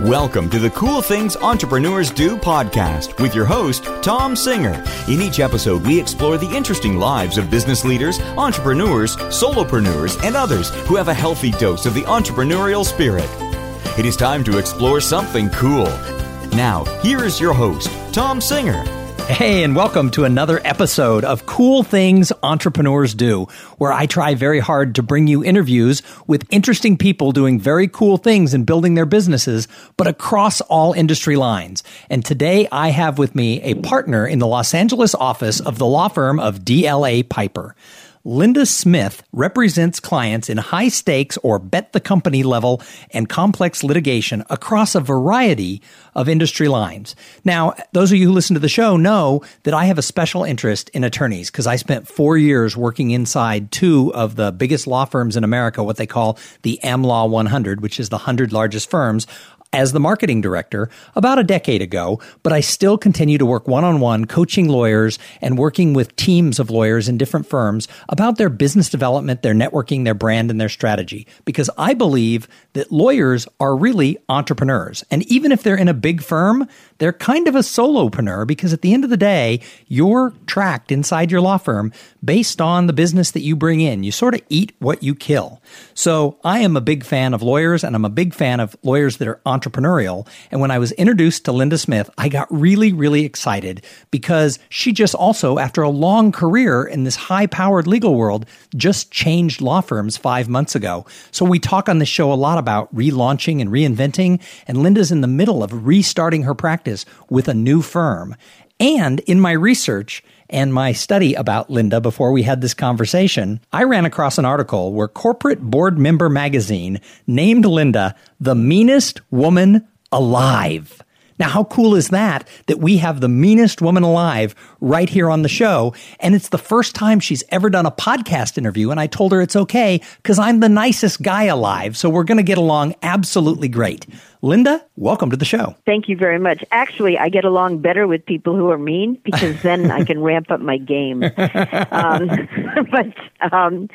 Welcome to the Cool Things Entrepreneurs Do podcast with your host, Tom Singer. In each episode, we explore the interesting lives of business leaders, entrepreneurs, solopreneurs, and others who have a healthy dose of the entrepreneurial spirit. It is time to explore something cool. Now, here is your host, Tom Singer. Hey, and welcome to another episode of Cool Things Entrepreneurs Do, where I try very hard to bring you interviews with interesting people doing very cool things and building their businesses, but across all industry lines. And today I have with me a partner in the Los Angeles office of the law firm of DLA Piper. Linda Smith represents clients in high stakes or bet the company level and complex litigation across a variety of industry lines. Now, those of you who listen to the show know that I have a special interest in attorneys because I spent four years working inside two of the biggest law firms in America, what they call the AmLaw 100, which is the 100 largest firms as the marketing director about a decade ago, but I still continue to work one on one coaching lawyers and working with teams of lawyers in different firms about their business development, their networking, their brand, and their strategy. Because I believe that lawyers are really entrepreneurs. And even if they're in a big firm, they're kind of a solopreneur because at the end of the day, you're tracked inside your law firm based on the business that you bring in. You sort of eat what you kill. So I am a big fan of lawyers and I'm a big fan of lawyers that are entrepreneurial. And when I was introduced to Linda Smith, I got really, really excited because she just also, after a long career in this high powered legal world, just changed law firms five months ago. So we talk on this show a lot about relaunching and reinventing. And Linda's in the middle of restarting her practice with a new firm. And in my research and my study about Linda before we had this conversation, I ran across an article where Corporate Board Member Magazine named Linda the meanest woman alive. Now, how cool is that? That we have the meanest woman alive right here on the show. And it's the first time she's ever done a podcast interview. And I told her it's okay because I'm the nicest guy alive. So we're going to get along absolutely great. Linda, welcome to the show. Thank you very much. Actually, I get along better with people who are mean because then I can ramp up my game. Um, but um,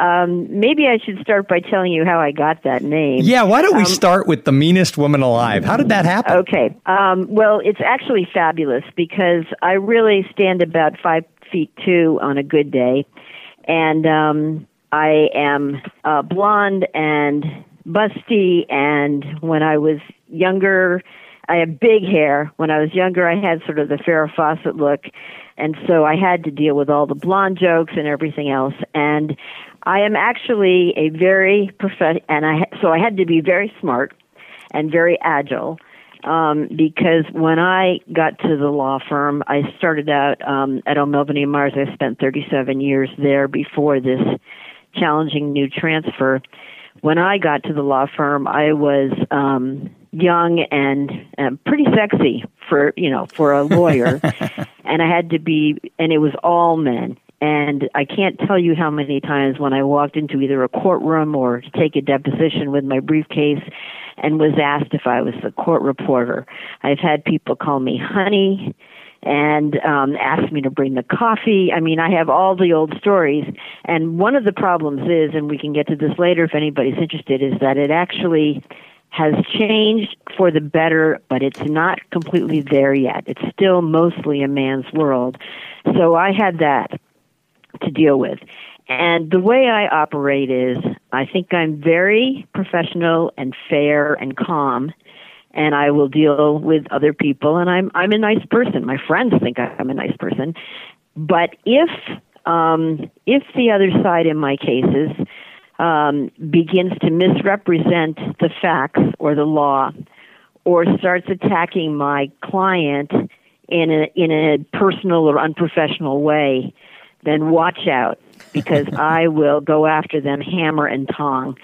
um, maybe I should start by telling you how I got that name. Yeah, why don't we um, start with the meanest woman alive? How did that happen? Okay. Um, well, it's actually fabulous because I really stand about five feet two on a good day, and um, I am uh, blonde and busty. And when I was younger, I had big hair. When I was younger, I had sort of the Farrah Fawcett look. And so I had to deal with all the blonde jokes and everything else. And I am actually a very prof- and I ha- so I had to be very smart and very agile um, because when I got to the law firm, I started out um, at O'Melveny and Myers. I spent 37 years there before this challenging new transfer. When I got to the law firm, I was um, young and uh, pretty sexy for you know for a lawyer, and I had to be, and it was all men. And I can't tell you how many times when I walked into either a courtroom or to take a deposition with my briefcase and was asked if I was the court reporter. I've had people call me honey and um ask me to bring the coffee. I mean, I have all the old stories. And one of the problems is, and we can get to this later if anybody's interested, is that it actually has changed for the better, but it's not completely there yet. It's still mostly a man's world. So I had that to deal with. And the way I operate is I think I'm very professional and fair and calm and I will deal with other people and I'm I'm a nice person. My friends think I'm a nice person. But if um if the other side in my cases um begins to misrepresent the facts or the law or starts attacking my client in a in a personal or unprofessional way, then watch out because I will go after them hammer and tong.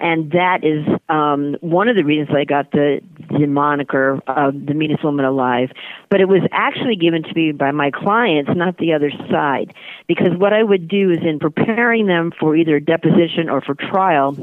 And that is um, one of the reasons I got the, the moniker of the meanest woman alive. But it was actually given to me by my clients, not the other side. Because what I would do is in preparing them for either deposition or for trial,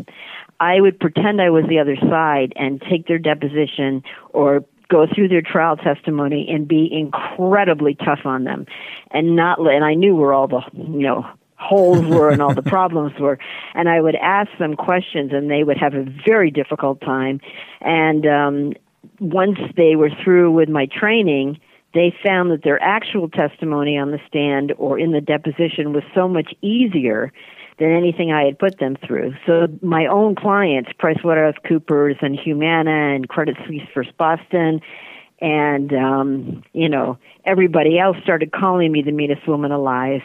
I would pretend I was the other side and take their deposition or go through their trial testimony and be incredibly tough on them and not and I knew where all the, you know, holes were and all the problems were. And I would ask them questions and they would have a very difficult time. And um, once they were through with my training, they found that their actual testimony on the stand or in the deposition was so much easier than anything I had put them through. So my own clients, PricewaterhouseCoopers and Humana and Credit Suisse First Boston, and um, you know everybody else started calling me the meanest woman alive.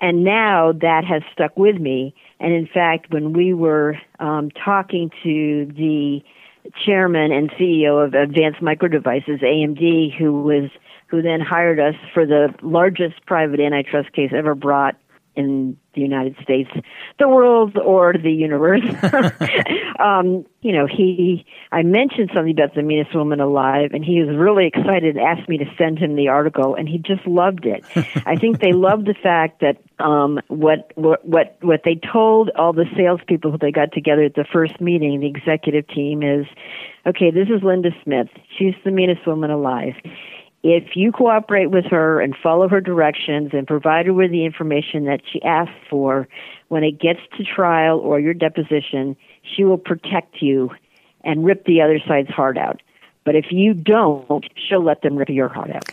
And now that has stuck with me. And in fact, when we were um, talking to the chairman and CEO of Advanced Micro Devices, AMD, who was who then hired us for the largest private antitrust case ever brought in the United States, the world, or the universe. um, you know, he, I mentioned something about the meanest woman alive, and he was really excited, and asked me to send him the article, and he just loved it. I think they loved the fact that um, what, what, what, what they told all the salespeople who they got together at the first meeting, the executive team, is, okay, this is Linda Smith. She's the meanest woman alive if you cooperate with her and follow her directions and provide her with the information that she asks for, when it gets to trial or your deposition, she will protect you and rip the other side's heart out. But if you don't, she'll let them rip your heart out.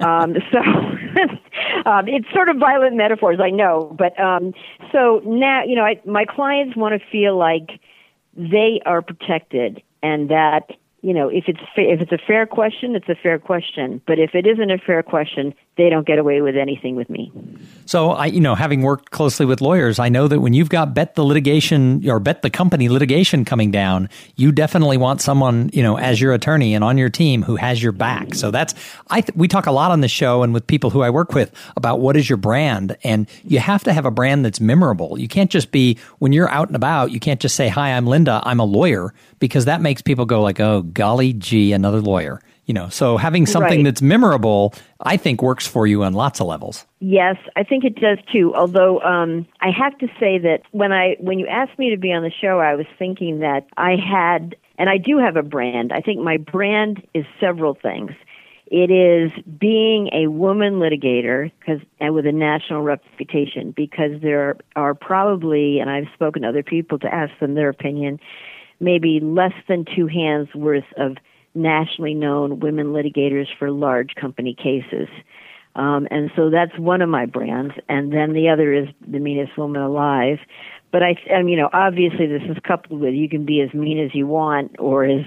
um, so um, it's sort of violent metaphors, I know. But um, so now, you know, I, my clients want to feel like they are protected and that you know, if it's fa- if it's a fair question, it's a fair question. But if it isn't a fair question, they don't get away with anything with me. So I, you know, having worked closely with lawyers, I know that when you've got bet the litigation or bet the company litigation coming down, you definitely want someone, you know, as your attorney and on your team who has your back. So that's I th- we talk a lot on the show and with people who I work with about what is your brand, and you have to have a brand that's memorable. You can't just be when you're out and about. You can't just say, "Hi, I'm Linda. I'm a lawyer," because that makes people go like, "Oh, golly gee, another lawyer." you know so having something right. that's memorable i think works for you on lots of levels yes i think it does too although um, i have to say that when i when you asked me to be on the show i was thinking that i had and i do have a brand i think my brand is several things it is being a woman litigator because and with a national reputation because there are probably and I've spoken to other people to ask them their opinion maybe less than two hands worth of nationally known women litigators for large company cases. Um, and so that's one of my brands. And then the other is the meanest woman alive. But I, I mean, you know, obviously this is coupled with you can be as mean as you want or as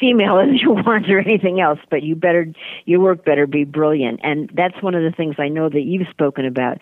female as you want or anything else, but you better, your work better be brilliant. And that's one of the things I know that you've spoken about.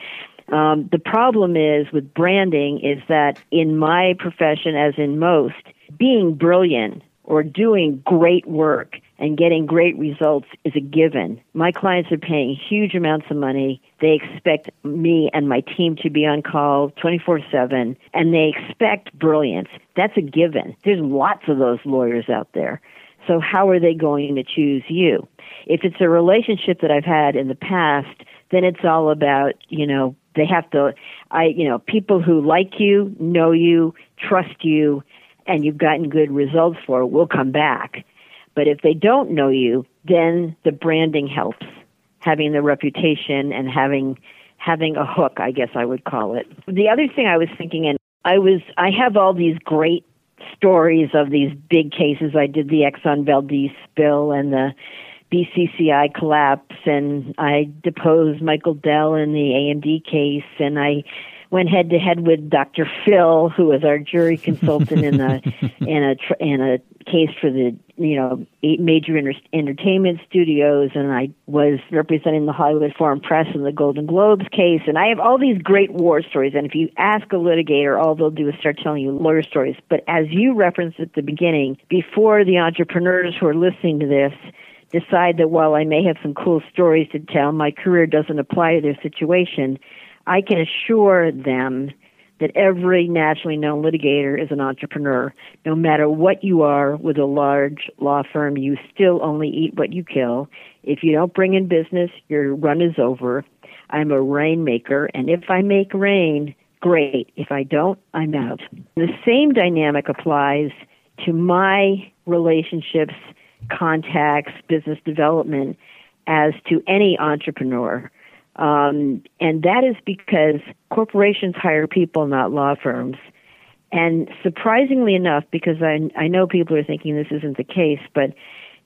Um, the problem is with branding is that in my profession, as in most, being brilliant or doing great work and getting great results is a given. My clients are paying huge amounts of money. They expect me and my team to be on call 24 7, and they expect brilliance. That's a given. There's lots of those lawyers out there. So, how are they going to choose you? If it's a relationship that I've had in the past, then it's all about, you know, they have to, I, you know, people who like you, know you, trust you, and you've gotten good results for will come back. But if they don't know you, then the branding helps. Having the reputation and having having a hook, I guess I would call it. The other thing I was thinking and I was I have all these great stories of these big cases. I did the Exxon Valdez spill and the BCCI collapse, and I deposed Michael Dell in the AMD case, and I went head to head with Dr. Phil, who was our jury consultant in a in a in a case for the you know eight major inter- entertainment studios, and I was representing the Hollywood Foreign Press in the Golden Globes case, and I have all these great war stories. And if you ask a litigator, all they'll do is start telling you lawyer stories. But as you referenced at the beginning, before the entrepreneurs who are listening to this decide that while I may have some cool stories to tell, my career doesn't apply to their situation I can assure them that every nationally known litigator is an entrepreneur. No matter what you are with a large law firm, you still only eat what you kill. If you don't bring in business, your run is over. I'm a rainmaker, and if I make rain, great. If I don't, I'm out. The same dynamic applies to my relationships, contacts, business development as to any entrepreneur Um, and that is because corporations hire people, not law firms. And surprisingly enough, because I, I know people are thinking this isn't the case, but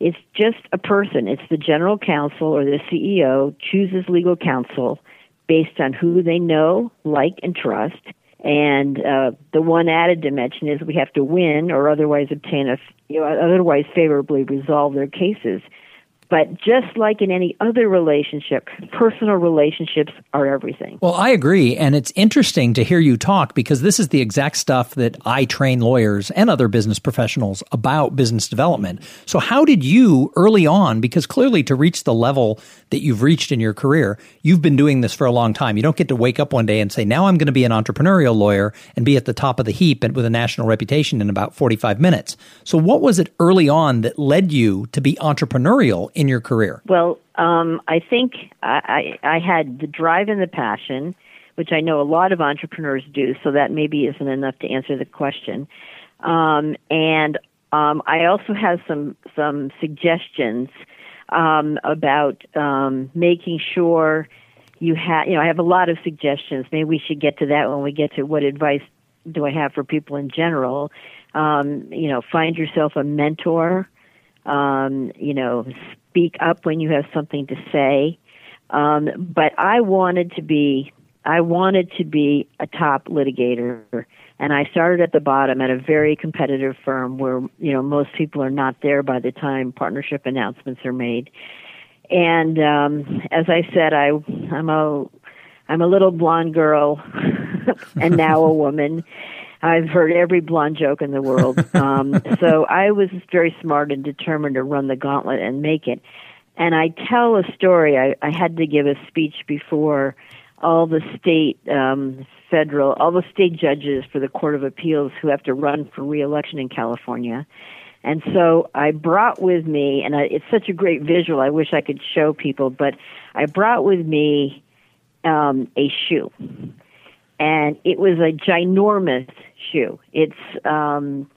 it's just a person. It's the general counsel or the CEO chooses legal counsel based on who they know, like, and trust. And uh, the one added dimension is we have to win or otherwise obtain a, you know, otherwise favorably resolve their cases. But just like in any other relationship, personal relationships are everything. Well, I agree. And it's interesting to hear you talk because this is the exact stuff that I train lawyers and other business professionals about business development. So, how did you early on, because clearly to reach the level that you've reached in your career, you've been doing this for a long time. You don't get to wake up one day and say, now I'm going to be an entrepreneurial lawyer and be at the top of the heap and with a national reputation in about 45 minutes. So, what was it early on that led you to be entrepreneurial in your career? Well, um, I think I, I, I had the drive and the passion, which I know a lot of entrepreneurs do. So that maybe isn't enough to answer the question. Um, and um, I also have some some suggestions um, about um, making sure you have. You know, I have a lot of suggestions. Maybe we should get to that when we get to what advice do I have for people in general. Um, you know, find yourself a mentor. Um, you know, speak up when you have something to say. Um, but I wanted to be, I wanted to be a top litigator, and I started at the bottom at a very competitive firm where you know most people are not there by the time partnership announcements are made. And um, as I said, I I'm a I'm a little blonde girl, and now a woman. I've heard every blonde joke in the world. Um, so I was very smart and determined to run the gauntlet and make it. And I tell a story. I, I had to give a speech before all the state, um, federal, all the state judges for the Court of Appeals who have to run for reelection in California. And so I brought with me, and I, it's such a great visual. I wish I could show people, but I brought with me um, a shoe and it was a ginormous shoe. It's um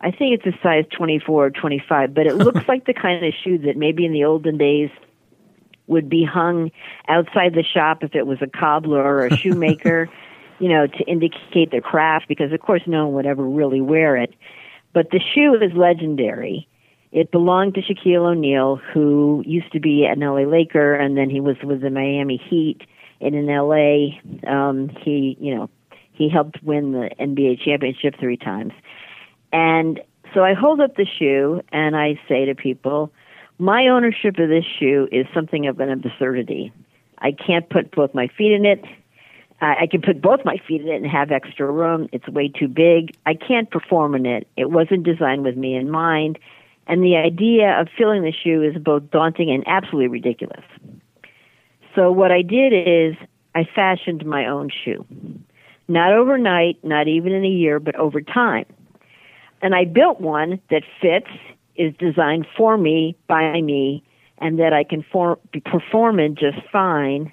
I think it's a size 24 or 25, but it looks like the kind of shoe that maybe in the olden days would be hung outside the shop if it was a cobbler or a shoemaker, you know, to indicate their craft because of course no one would ever really wear it. But the shoe is legendary. It belonged to Shaquille O'Neal, who used to be an LA Laker, and then he was with the Miami Heat and in LA, um, he, you know, he helped win the NBA championship three times. And so I hold up the shoe and I say to people, my ownership of this shoe is something of an absurdity. I can't put both my feet in it. I can put both my feet in it and have extra room. It's way too big. I can't perform in it. It wasn't designed with me in mind. And the idea of filling the shoe is both daunting and absolutely ridiculous. So what I did is I fashioned my own shoe. Not overnight, not even in a year, but over time. And I built one that fits, is designed for me, by me, and that I can form, perform in just fine.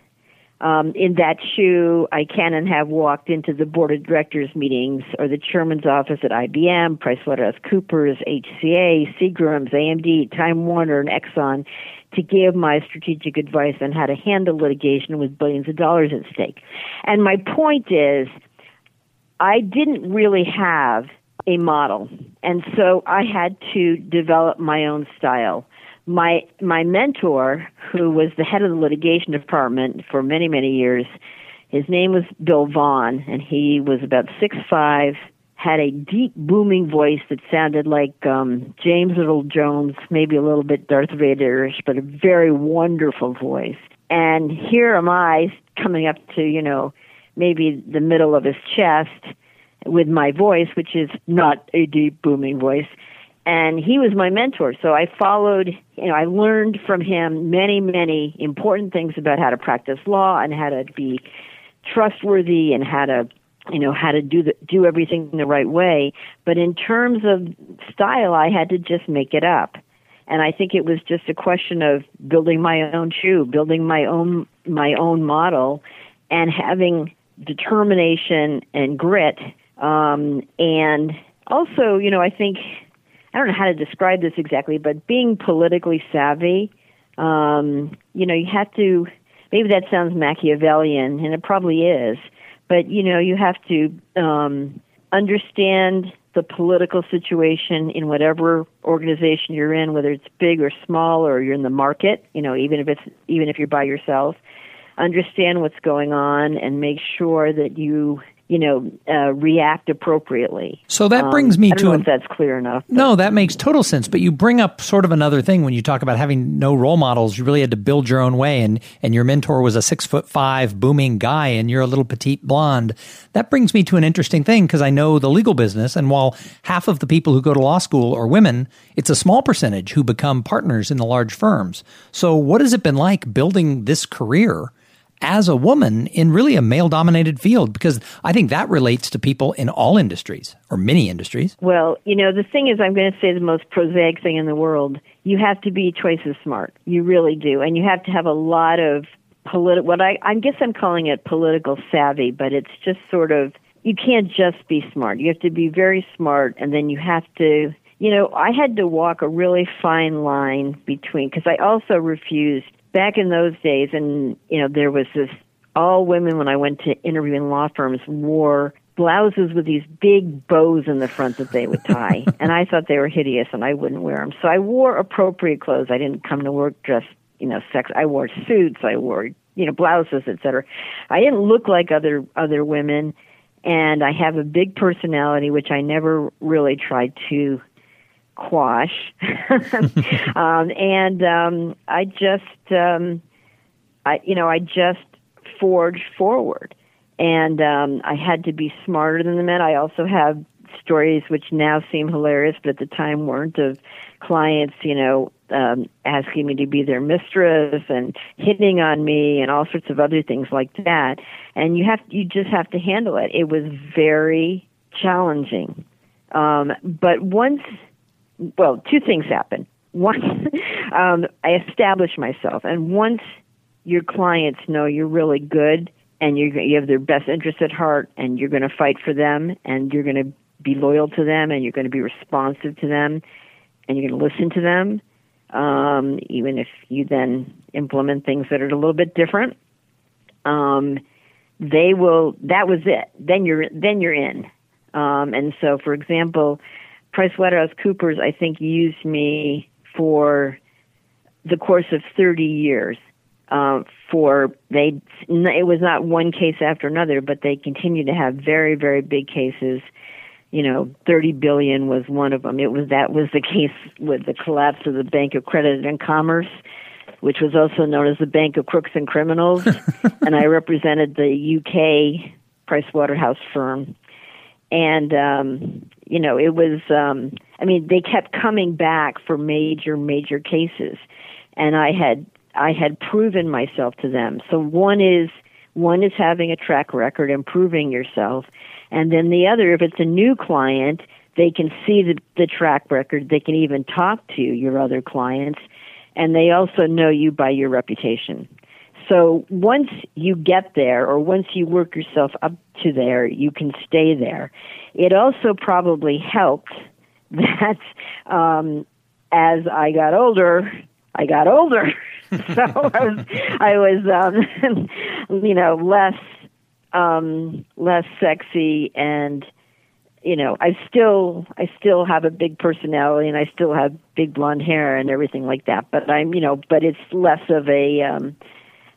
Um, in that shoe, I can and have walked into the board of directors meetings or the chairman's office at IBM, PricewaterhouseCoopers, HCA, Seagram's, AMD, Time Warner, and Exxon, to give my strategic advice on how to handle litigation with billions of dollars at stake. And my point is, I didn't really have a model, and so I had to develop my own style. My my mentor, who was the head of the litigation department for many many years, his name was Bill Vaughn, and he was about six five had a deep booming voice that sounded like um James Earl Jones, maybe a little bit Darth Vaderish, but a very wonderful voice. And here am I coming up to, you know, maybe the middle of his chest with my voice, which is not a deep booming voice. And he was my mentor. So I followed, you know, I learned from him many, many important things about how to practice law and how to be trustworthy and how to you know how to do the, do everything the right way but in terms of style i had to just make it up and i think it was just a question of building my own shoe building my own my own model and having determination and grit um and also you know i think i don't know how to describe this exactly but being politically savvy um you know you have to maybe that sounds Machiavellian, and it probably is. But you know, you have to um, understand the political situation in whatever organization you're in, whether it's big or small, or you're in the market. You know, even if it's even if you're by yourself, understand what's going on and make sure that you you know, uh, react appropriately. So that brings me um, to if that's clear enough. But. No, that makes total sense. But you bring up sort of another thing when you talk about having no role models. You really had to build your own way, and and your mentor was a six foot five booming guy, and you're a little petite blonde. That brings me to an interesting thing because I know the legal business, and while half of the people who go to law school are women, it's a small percentage who become partners in the large firms. So what has it been like building this career? As a woman in really a male dominated field? Because I think that relates to people in all industries or many industries. Well, you know, the thing is, I'm going to say the most prosaic thing in the world. You have to be twice as smart. You really do. And you have to have a lot of political, what I, I guess I'm calling it political savvy, but it's just sort of, you can't just be smart. You have to be very smart, and then you have to you know, I had to walk a really fine line between because I also refused back in those days, and you know, there was this all women when I went to interview in law firms wore blouses with these big bows in the front that they would tie, and I thought they were hideous, and I wouldn't wear them. So I wore appropriate clothes. I didn't come to work dressed, you know, sex. I wore suits. I wore, you know, blouses, etc. I didn't look like other other women, and I have a big personality, which I never really tried to quash. um, and um, I just, um, I you know, I just forged forward, and um, I had to be smarter than the men. I also have stories which now seem hilarious, but at the time weren't of clients, you know, um, asking me to be their mistress and hitting on me and all sorts of other things like that. And you have you just have to handle it. It was very challenging. Um, but once well, two things happen. One, um, I establish myself, and once your clients know you're really good and you you have their best interests at heart, and you're going to fight for them, and you're going to be loyal to them, and you're going to be responsive to them, and you're going to listen to them, um, even if you then implement things that are a little bit different. Um, they will. That was it. Then you're then you're in. Um, and so, for example, PricewaterhouseCoopers, I think, used me for the course of 30 years. Uh, for they, it was not one case after another, but they continued to have very, very big cases. You know, 30 billion was one of them. It was that was the case with the collapse of the Bank of Credit and Commerce, which was also known as the Bank of Crooks and Criminals, and I represented the UK Pricewaterhouse firm and um you know it was um i mean they kept coming back for major major cases. And i had i had proven myself to them. So one is one is having a track record improving yourself. And then the other if it's a new client they can see the the track record. They can even talk to your other clients. And they also know you by your reputation so once you get there or once you work yourself up to there, you can stay there. It also probably helped that um, as I got older, I got older. so I was, I was um, you know, less, um, less sexy and, you know, I still, I still have a big personality and I still have big blonde hair and everything like that. But I'm, you know, but it's less of a, um,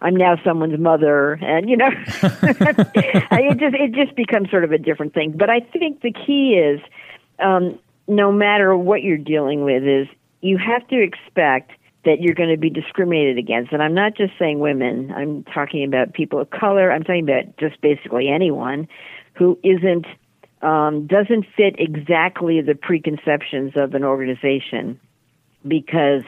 I'm now someone's mother, and you know, it just it just becomes sort of a different thing. But I think the key is, um, no matter what you're dealing with, is you have to expect that you're going to be discriminated against. And I'm not just saying women. I'm talking about people of color. I'm talking about just basically anyone who isn't um, doesn't fit exactly the preconceptions of an organization because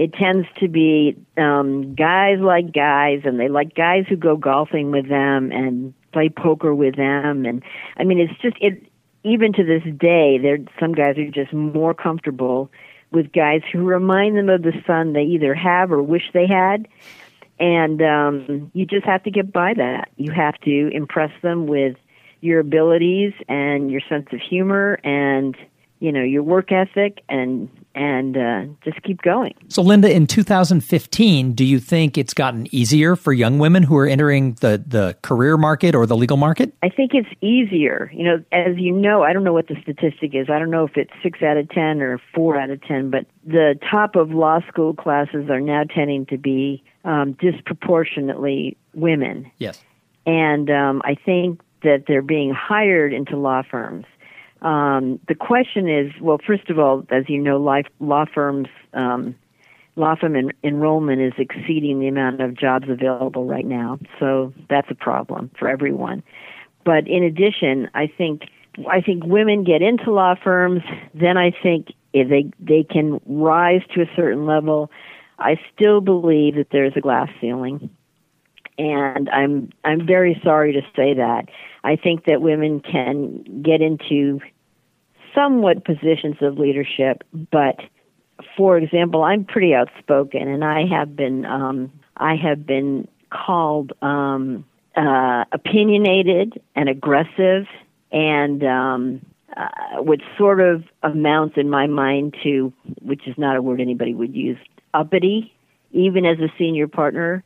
it tends to be um, guys like guys, and they like guys who go golfing with them and play poker with them. And I mean, it's just it. Even to this day, there some guys are just more comfortable with guys who remind them of the son they either have or wish they had. And um, you just have to get by that. You have to impress them with your abilities and your sense of humor and you know your work ethic and and uh, just keep going. So, Linda, in 2015, do you think it's gotten easier for young women who are entering the, the career market or the legal market? I think it's easier. You know, as you know, I don't know what the statistic is. I don't know if it's six out of 10 or four out of 10, but the top of law school classes are now tending to be um, disproportionately women. Yes. And um, I think that they're being hired into law firms um, the question is, well, first of all, as you know, life, law firms, um, law firm en- enrollment is exceeding the amount of jobs available right now, so that's a problem for everyone. But in addition, I think I think women get into law firms, then I think if they they can rise to a certain level. I still believe that there's a glass ceiling and I'm I'm very sorry to say that. I think that women can get into somewhat positions of leadership, but for example, I'm pretty outspoken, and I have been um, I have been called um, uh, opinionated and aggressive, and um, uh, which sort of amounts in my mind to, which is not a word anybody would use, uppity, even as a senior partner.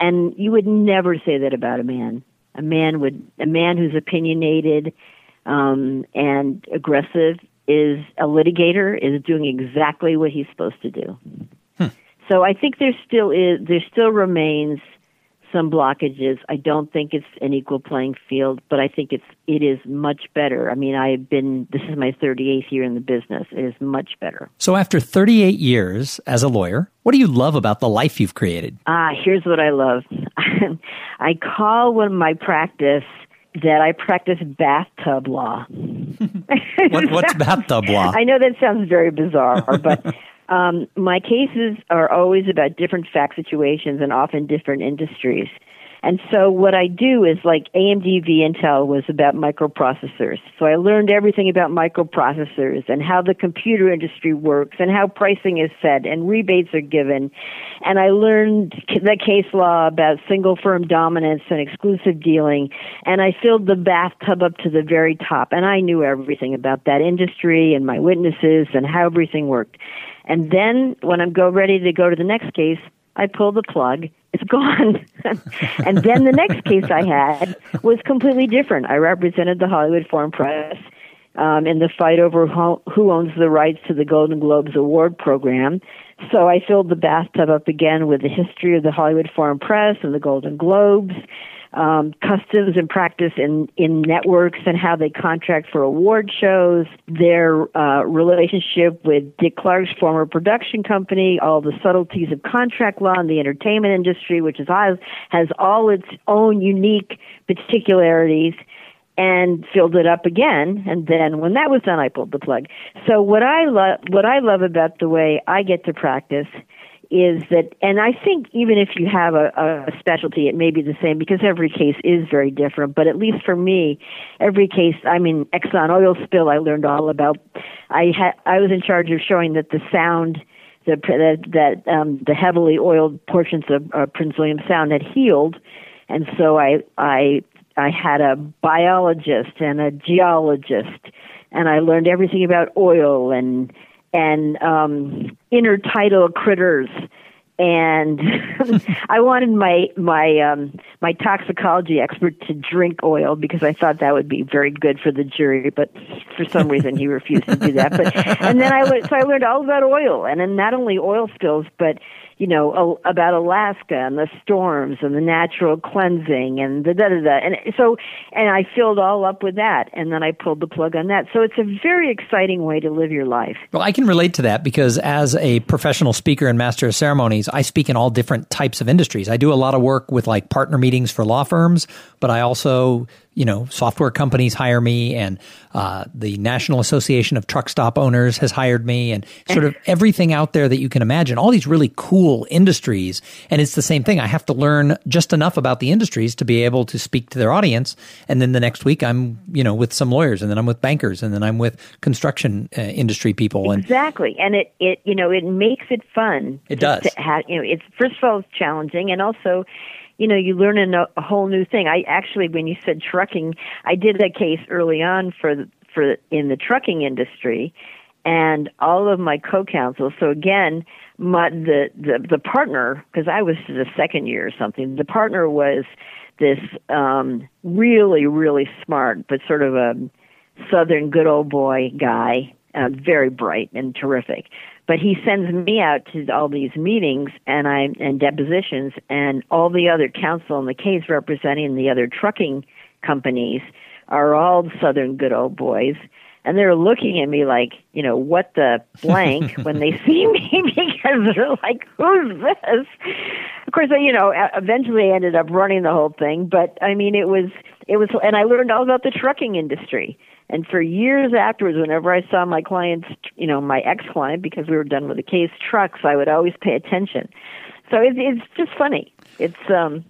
And you would never say that about a man. A man would, a man who's opinionated um, and aggressive is a litigator, is doing exactly what he's supposed to do. Hmm. So I think there still is, there still remains some blockages. I don't think it's an equal playing field, but I think it's it is much better. I mean, I've been this is my 38th year in the business. It is much better. So after 38 years as a lawyer, what do you love about the life you've created? Ah, here's what I love. I call one of my practice that I practice bathtub law. what, what's bathtub law? I know that sounds very bizarre, but um, my cases are always about different fact situations and often different industries. And so what I do is like AMD v Intel was about microprocessors. So I learned everything about microprocessors and how the computer industry works and how pricing is set and rebates are given. And I learned the case law about single firm dominance and exclusive dealing. And I filled the bathtub up to the very top. And I knew everything about that industry and my witnesses and how everything worked. And then when I'm go ready to go to the next case, I pull the plug. It's gone. and then the next case I had was completely different. I represented the Hollywood Foreign Press um, in the fight over who, who owns the rights to the Golden Globes Award program. So I filled the bathtub up again with the history of the Hollywood Foreign Press and the Golden Globes um, customs and practice in, in networks and how they contract for award shows, their uh, relationship with Dick Clark's former production company, all the subtleties of contract law in the entertainment industry, which is has all its own unique particularities and filled it up again and then when that was done I pulled the plug. So what I love what I love about the way I get to practice is that, and I think even if you have a, a specialty, it may be the same because every case is very different. But at least for me, every case, I mean, Exxon oil spill, I learned all about. I had, I was in charge of showing that the sound, the, that, that um, the heavily oiled portions of uh, Prince William Sound had healed, and so I, I, I had a biologist and a geologist, and I learned everything about oil and and um, intertidal critters. And I wanted my my um, my toxicology expert to drink oil because I thought that would be very good for the jury. But for some reason, he refused to do that. But and then I so I learned all about oil, and then not only oil spills, but you know, about Alaska and the storms and the natural cleansing and the da da da. And so, and I filled all up with that, and then I pulled the plug on that. So it's a very exciting way to live your life. Well, I can relate to that because as a professional speaker and master of ceremonies, I speak in all different types of industries. I do a lot of work with like partner meetings for law firms, but I also you know, software companies hire me, and uh, the National Association of Truck Stop Owners has hired me, and sort of everything out there that you can imagine. All these really cool industries, and it's the same thing. I have to learn just enough about the industries to be able to speak to their audience, and then the next week I'm, you know, with some lawyers, and then I'm with bankers, and then I'm with construction uh, industry people. And exactly, and it it you know it makes it fun. It does. Have, you know, it's first of all it's challenging, and also you know, you learn a, a whole new thing. I actually, when you said trucking, I did a case early on for for in the trucking industry, and all of my co-counsel. So again, my the the, the partner because I was the second year or something. The partner was this um, really really smart, but sort of a southern good old boy guy, uh, very bright and terrific. But he sends me out to all these meetings and I and depositions, and all the other counsel in the case representing the other trucking companies are all southern good old boys and they're looking at me like, you know, what the blank when they see me because they're like, who's this? Of course, I, you know, eventually I ended up running the whole thing, but I mean, it was, it was, and I learned all about the trucking industry. And for years afterwards, whenever I saw my clients, you know, my ex-client, because we were done with the case trucks, I would always pay attention. So it's, it's just funny. It's, um,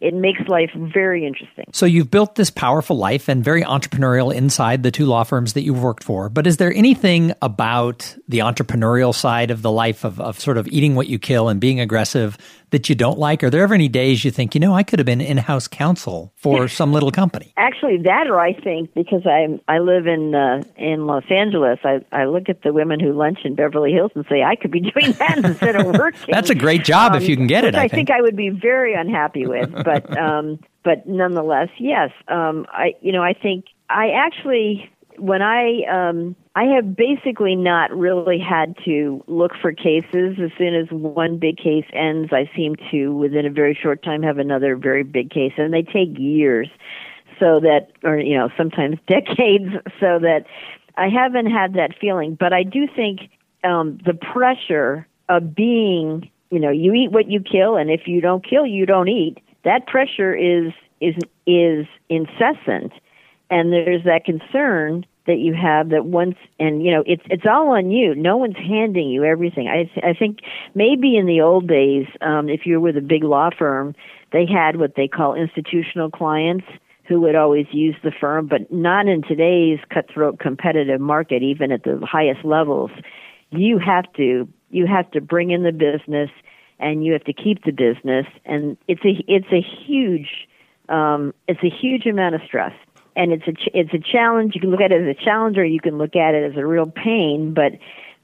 it makes life very interesting. So you've built this powerful life and very entrepreneurial inside the two law firms that you've worked for. But is there anything about the entrepreneurial side of the life of, of sort of eating what you kill and being aggressive that you don't like? Are there ever any days you think, you know, I could have been in-house counsel for some little company? Actually, that or I think because I I live in uh, in Los Angeles, I I look at the women who lunch in Beverly Hills and say I could be doing that instead of working. That's a great job um, if you can get it. I, I think. think I would be very unhappy with, but um, but nonetheless, yes. Um, I you know I think I actually when I um, I have basically not really had to look for cases. As soon as one big case ends, I seem to within a very short time have another very big case, and they take years, so that or you know sometimes decades, so that I haven't had that feeling. But I do think um, the pressure of being you know you eat what you kill, and if you don't kill, you don't eat. That pressure is is is incessant, and there's that concern that you have that once and you know it's it's all on you. No one's handing you everything. I th- i think maybe in the old days um if you were with a big law firm they had what they call institutional clients who would always use the firm but not in today's cutthroat competitive market even at the highest levels. You have to you have to bring in the business and you have to keep the business and it's a it's a huge um it's a huge amount of stress and it's a ch- it's a challenge. You can look at it as a challenge, or you can look at it as a real pain. But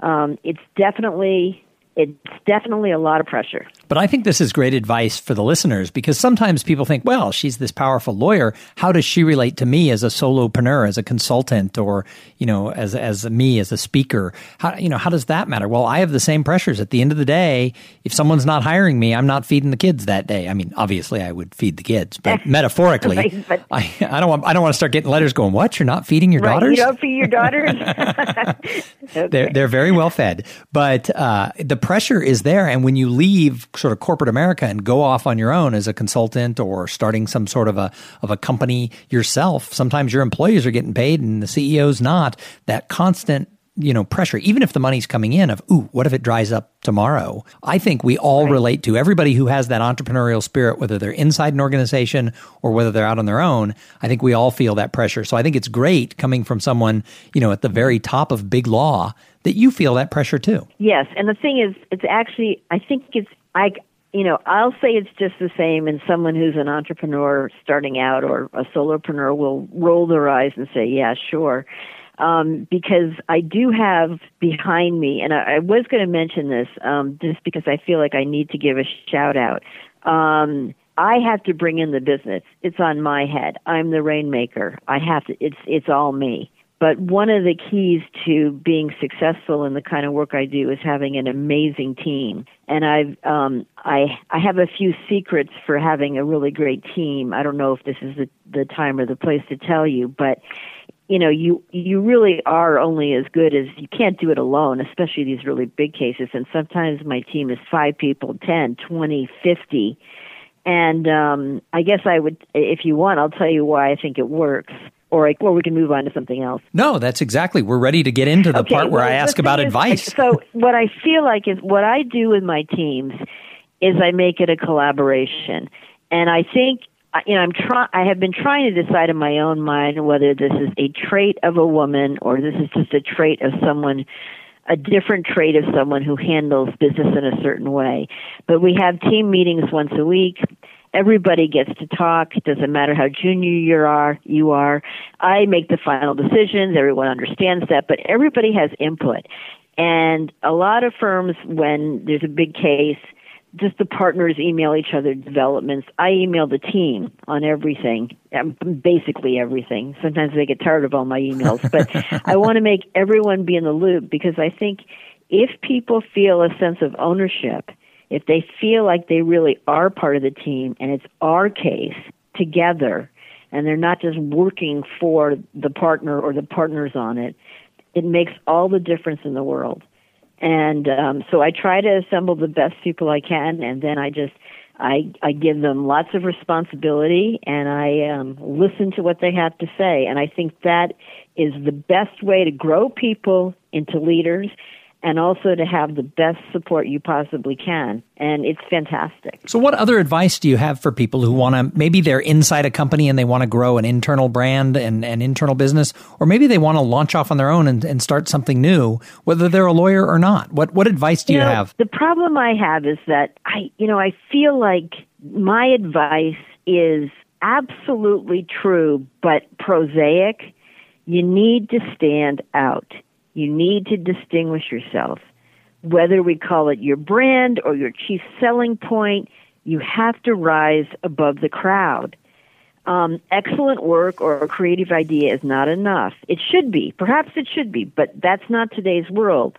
um, it's definitely it's definitely a lot of pressure. But I think this is great advice for the listeners because sometimes people think, well, she's this powerful lawyer. How does she relate to me as a solopreneur, as a consultant, or you know, as as me as a speaker? How you know how does that matter? Well, I have the same pressures. At the end of the day, if someone's not hiring me, I'm not feeding the kids that day. I mean, obviously, I would feed the kids, but metaphorically, right, but I, I don't want I don't want to start getting letters going. What you're not feeding your right, daughters? You don't feed your daughters. okay. They're they're very well fed, but uh, the pressure is there. And when you leave sort of corporate America and go off on your own as a consultant or starting some sort of a of a company yourself, sometimes your employees are getting paid and the CEO's not. That constant you know pressure even if the money's coming in of ooh what if it dries up tomorrow i think we all right. relate to everybody who has that entrepreneurial spirit whether they're inside an organization or whether they're out on their own i think we all feel that pressure so i think it's great coming from someone you know at the very top of big law that you feel that pressure too yes and the thing is it's actually i think it's i you know, I'll say it's just the same, and someone who's an entrepreneur starting out or a solopreneur will roll their eyes and say, "Yeah, sure." Um, because I do have behind me, and I, I was going to mention this um, just because I feel like I need to give a shout out. Um, I have to bring in the business. It's on my head. I'm the rainmaker. I have to. It's it's all me. But one of the keys to being successful in the kind of work I do is having an amazing team. And I've um, I I have a few secrets for having a really great team. I don't know if this is the, the time or the place to tell you, but you know you you really are only as good as you can't do it alone especially these really big cases. And sometimes my team is five people ten twenty fifty. And um i guess i would if you want i'll tell you why i think it works. Or or we can move on to something else. No that's exactly we're ready to get into the okay, part where well, i ask about is, advice. so what i feel like is what i do with my teams is i make it a collaboration. And i think you know, I'm trying. I have been trying to decide in my own mind whether this is a trait of a woman or this is just a trait of someone, a different trait of someone who handles business in a certain way. But we have team meetings once a week, Everybody gets to talk. It doesn't matter how junior you are. You are. I make the final decisions. Everyone understands that, but everybody has input. And a lot of firms, when there's a big case, just the partners email each other developments. I email the team on everything, um, basically everything. Sometimes they get tired of all my emails, but I want to make everyone be in the loop because I think if people feel a sense of ownership, if they feel like they really are part of the team and it's our case together, and they're not just working for the partner or the partners on it, it makes all the difference in the world. And um, so I try to assemble the best people I can, and then I just I I give them lots of responsibility, and I um, listen to what they have to say. And I think that is the best way to grow people into leaders and also to have the best support you possibly can. And it's fantastic. So, what other advice do you have for people who want to maybe they're inside a company and they want to grow an internal brand and an internal business, or maybe they want to launch off on their own and, and start something new, whether they're a lawyer or not? What, what advice do you, you know, have? The problem I have is that I, you know, I feel like my advice is absolutely true, but prosaic. You need to stand out you need to distinguish yourself. Whether we call it your brand or your chief selling point, you have to rise above the crowd. Um, excellent work or a creative idea is not enough. It should be. Perhaps it should be, but that's not today's world.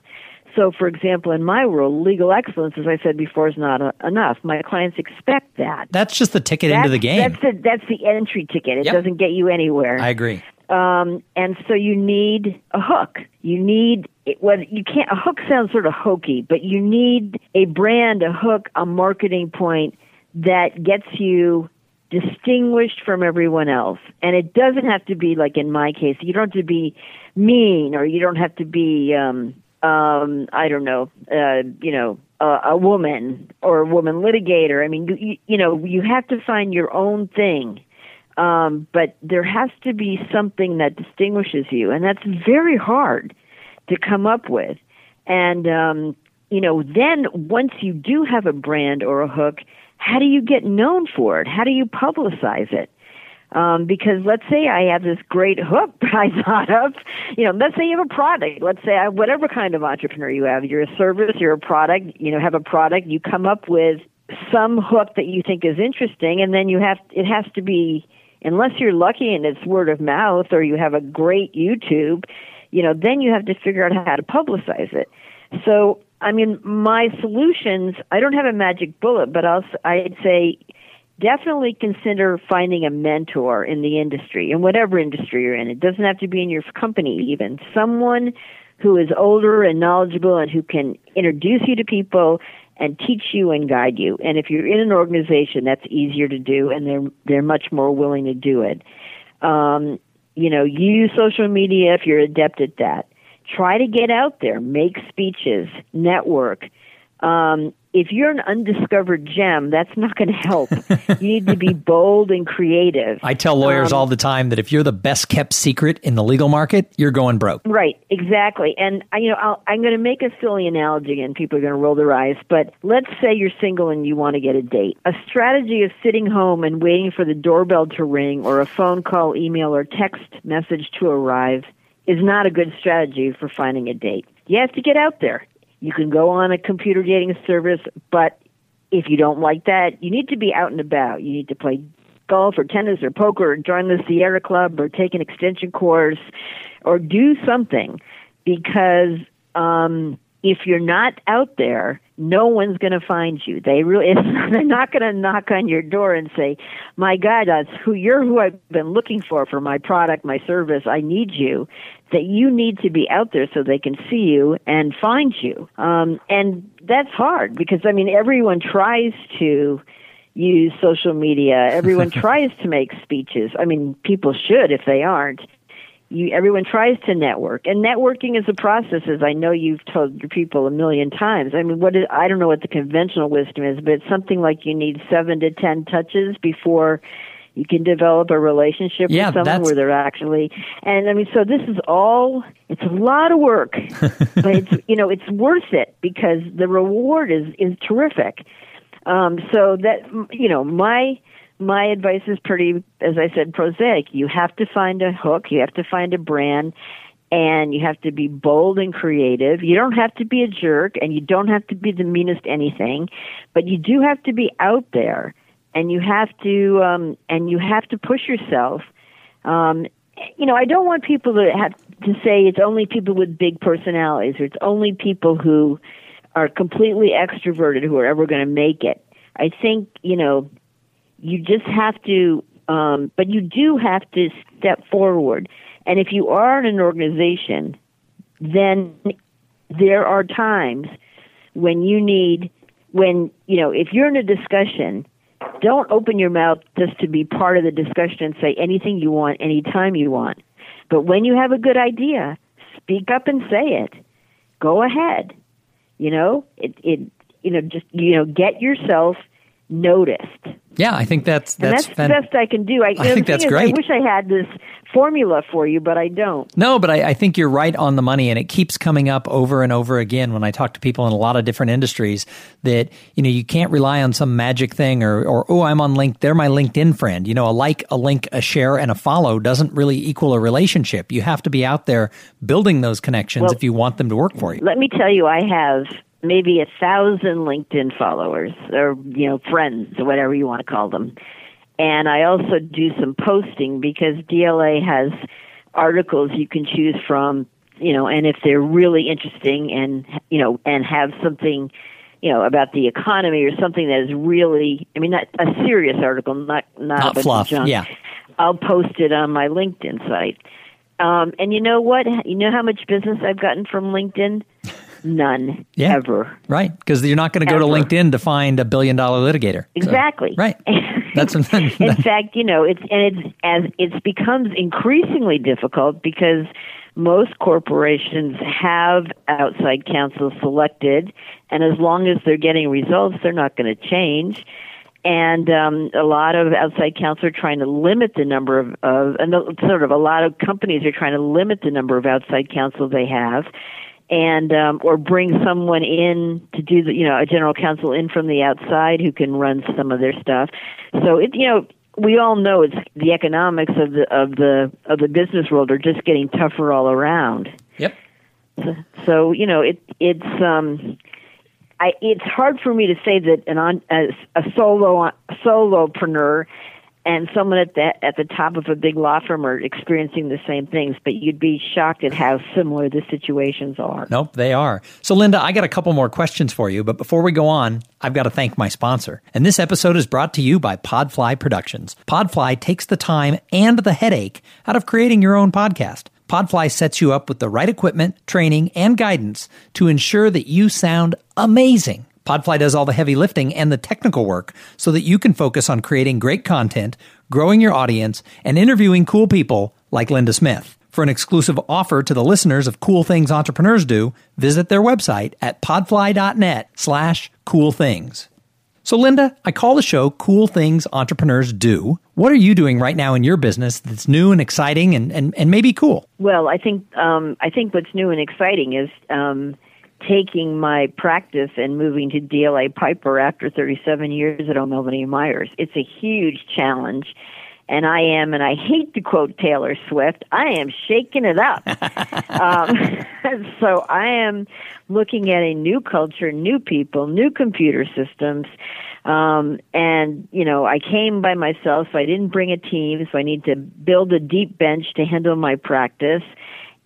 So, for example, in my world, legal excellence, as I said before, is not a, enough. My clients expect that. That's just the ticket that's, into the game. That's the, that's the entry ticket. It yep. doesn't get you anywhere. I agree. Um, and so you need a hook. You need what you can't. A hook sounds sort of hokey, but you need a brand, a hook, a marketing point that gets you distinguished from everyone else. And it doesn't have to be like in my case. You don't have to be mean, or you don't have to be. Um, um, I don't know. Uh, you know, uh, a woman or a woman litigator. I mean, you, you know, you have to find your own thing um, but there has to be something that distinguishes you, and that's very hard to come up with. And um, you know, then once you do have a brand or a hook, how do you get known for it? How do you publicize it? Um, because let's say I have this great hook I thought of, you know, let's say you have a product. Let's say I, whatever kind of entrepreneur you have, you're a service, you're a product, you know, have a product, you come up with some hook that you think is interesting, and then you have it has to be unless you're lucky and it's word of mouth or you have a great YouTube, you know, then you have to figure out how to publicize it. So, I mean, my solutions, I don't have a magic bullet, but I'll, I'd say definitely consider finding a mentor in the industry, in whatever industry you're in. It doesn't have to be in your company even. Someone who is older and knowledgeable and who can introduce you to people and teach you and guide you. And if you're in an organization, that's easier to do, and they're they're much more willing to do it. Um, you know, use social media if you're adept at that. Try to get out there, make speeches, network. Um, if you're an undiscovered gem, that's not going to help. you need to be bold and creative. I tell lawyers um, all the time that if you're the best kept secret in the legal market, you're going broke. Right, exactly. And you know, I'll, I'm going to make a silly analogy, and people are going to roll their eyes. But let's say you're single and you want to get a date. A strategy of sitting home and waiting for the doorbell to ring, or a phone call, email, or text message to arrive, is not a good strategy for finding a date. You have to get out there. You can go on a computer dating service, but if you don't like that, you need to be out and about. You need to play golf or tennis or poker or join the Sierra Club or take an extension course or do something because um, if you're not out there, no one's going to find you. They really, they're not going to knock on your door and say, "My God, that's who you're. Who I've been looking for for my product, my service. I need you." That you need to be out there so they can see you and find you. Um, and that's hard because I mean, everyone tries to use social media. Everyone tries to make speeches. I mean, people should if they aren't you everyone tries to network and networking is a process as i know you've told your people a million times i mean what is, i don't know what the conventional wisdom is but it's something like you need seven to ten touches before you can develop a relationship yeah, with someone where they're actually and i mean so this is all it's a lot of work but it's you know it's worth it because the reward is is terrific Um, so that you know, my my advice is pretty, as I said, prosaic. You have to find a hook. You have to find a brand. And you have to be bold and creative. You don't have to be a jerk, and you don't have to be the meanest anything, but you do have to be out there, and you have to um, and you have to push yourself. Um, you know, I don't want people to have to say it's only people with big personalities, or it's only people who are completely extroverted who are ever going to make it. I think you know you just have to, um, but you do have to step forward. And if you are in an organization, then there are times when you need, when, you know, if you're in a discussion, don't open your mouth just to be part of the discussion and say anything you want anytime you want. But when you have a good idea, speak up and say it. Go ahead. You know, it, it, you know, just, you know, get yourself noticed. Yeah, I think that's that's, that's fan- the best I can do. I, I think that's great. I wish I had this formula for you, but I don't. No, but I, I, think you're right on the money, and it keeps coming up over and over again when I talk to people in a lot of different industries. That you know you can't rely on some magic thing, or or oh I'm on link, they're my LinkedIn friend. You know, a like, a link, a share, and a follow doesn't really equal a relationship. You have to be out there building those connections well, if you want them to work for you. Let me tell you, I have maybe a thousand LinkedIn followers or you know friends or whatever you want to call them. And I also do some posting because DLA has articles you can choose from, you know, and if they're really interesting and you know and have something you know about the economy or something that is really I mean not a serious article, not not, not fluff, junk, yeah. I'll post it on my LinkedIn site. Um, and you know what? You know how much business I've gotten from LinkedIn? None. Yeah. Ever. Right. Because you're not going to go to LinkedIn to find a billion dollar litigator. Exactly. So, right. That's in fact, you know, it's and it's as it becomes increasingly difficult because most corporations have outside counsel selected, and as long as they're getting results, they're not going to change. And um, a lot of outside counsel are trying to limit the number of, of, and sort of a lot of companies are trying to limit the number of outside counsel they have and um, or bring someone in to do the you know a general counsel in from the outside who can run some of their stuff. So it you know we all know it's the economics of the of the of the business world are just getting tougher all around. Yep. So, so you know it it's um I it's hard for me to say that an on a, a solo solopreneur and someone at the at the top of a big law firm are experiencing the same things, but you'd be shocked at how similar the situations are. Nope, they are. So, Linda, I got a couple more questions for you, but before we go on, I've got to thank my sponsor. And this episode is brought to you by Podfly Productions. Podfly takes the time and the headache out of creating your own podcast. Podfly sets you up with the right equipment, training, and guidance to ensure that you sound amazing. Podfly does all the heavy lifting and the technical work so that you can focus on creating great content, growing your audience, and interviewing cool people like Linda Smith. For an exclusive offer to the listeners of Cool Things Entrepreneurs Do, visit their website at podfly.net slash cool things. So, Linda, I call the show Cool Things Entrepreneurs Do. What are you doing right now in your business that's new and exciting and, and, and maybe cool? Well, I think um, I think what's new and exciting is um, taking my practice and moving to DLA Piper after 37 years at O'Melveny Myers. It's a huge challenge. And I am, and I hate to quote Taylor Swift, I am shaking it up. um, so I am looking at a new culture, new people, new computer systems. Um, and, you know, I came by myself, so I didn't bring a team, so I need to build a deep bench to handle my practice.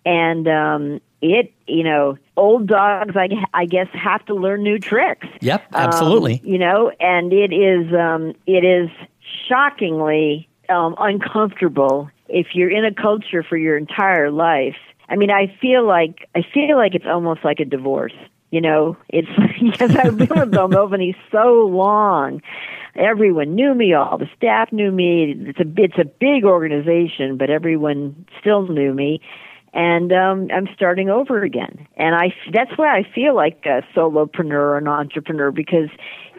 And um, it, you know, old dogs, I, I guess, have to learn new tricks. Yep, absolutely. Um, you know, and it is, um, it is shockingly um, uncomfortable if you're in a culture for your entire life. I mean, I feel like I feel like it's almost like a divorce. You know, it's because I've been with Melveny so long. Everyone knew me, all the staff knew me. It's a it's a big organization, but everyone still knew me and um, I'm starting over again. And I that's why I feel like a solopreneur or an entrepreneur because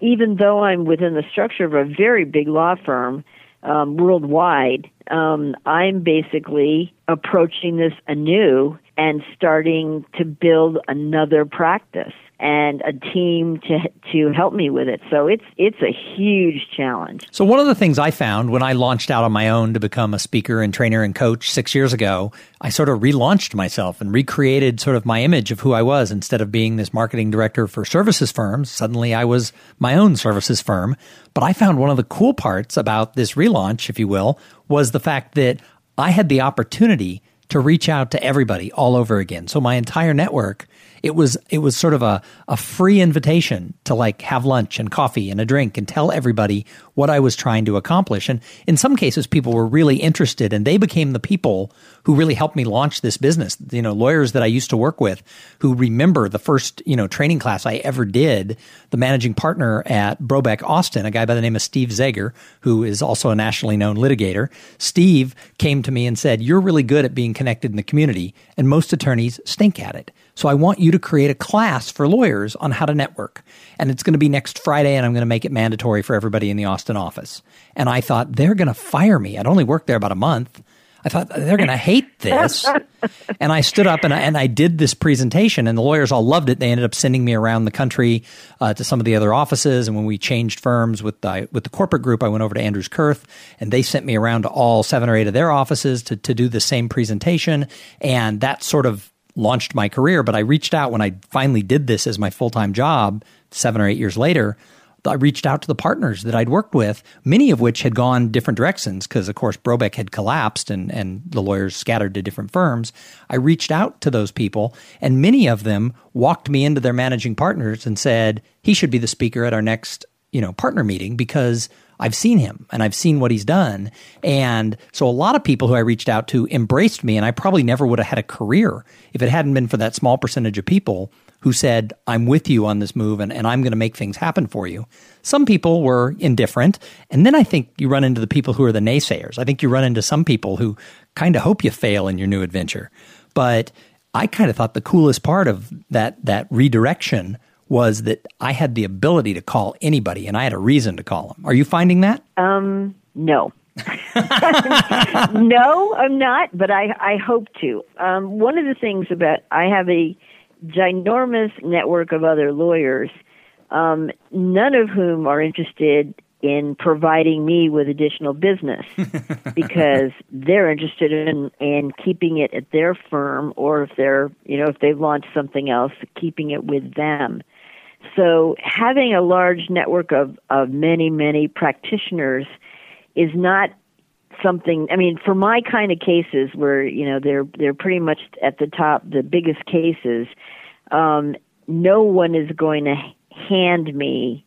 even though I'm within the structure of a very big law firm um, worldwide, um, I'm basically approaching this anew and starting to build another practice. And a team to to help me with it. So it's it's a huge challenge. So one of the things I found when I launched out on my own to become a speaker and trainer and coach 6 years ago, I sort of relaunched myself and recreated sort of my image of who I was instead of being this marketing director for services firms, suddenly I was my own services firm. But I found one of the cool parts about this relaunch, if you will, was the fact that I had the opportunity to reach out to everybody all over again. So my entire network it was it was sort of a, a free invitation to like have lunch and coffee and a drink and tell everybody what I was trying to accomplish. And in some cases, people were really interested, and they became the people who really helped me launch this business. You know, lawyers that I used to work with who remember the first you know training class I ever did. The managing partner at Brobeck Austin, a guy by the name of Steve Zager, who is also a nationally known litigator. Steve came to me and said, "You're really good at being connected in the community, and most attorneys stink at it." So I want you to create a class for lawyers on how to network. And it's going to be next Friday, and I'm going to make it mandatory for everybody in the Austin office. And I thought, they're going to fire me. I'd only worked there about a month. I thought they're going to hate this. and I stood up and I, and I did this presentation, and the lawyers all loved it. They ended up sending me around the country uh, to some of the other offices. And when we changed firms with the, with the corporate group, I went over to Andrews Kurth, and they sent me around to all seven or eight of their offices to, to do the same presentation. And that sort of launched my career. But I reached out when I finally did this as my full time job seven or eight years later. I reached out to the partners that I'd worked with, many of which had gone different directions because, of course, Brobeck had collapsed and, and the lawyers scattered to different firms. I reached out to those people, and many of them walked me into their managing partners and said, he should be the speaker at our next you know partner meeting because I've seen him and I've seen what he's done. And so a lot of people who I reached out to embraced me, and I probably never would have had a career if it hadn't been for that small percentage of people who said, I'm with you on this move and, and I'm going to make things happen for you. Some people were indifferent. And then I think you run into the people who are the naysayers. I think you run into some people who kind of hope you fail in your new adventure. But I kind of thought the coolest part of that, that redirection was that I had the ability to call anybody and I had a reason to call them. Are you finding that? Um, no. no, I'm not, but I, I hope to. Um, one of the things about I have a ginormous network of other lawyers, um, none of whom are interested in providing me with additional business because they're interested in in keeping it at their firm or if they're you know if they've launched something else keeping it with them so having a large network of, of many, many practitioners is not something I mean, for my kind of cases where, you know, they're they're pretty much at the top, the biggest cases, um, no one is going to hand me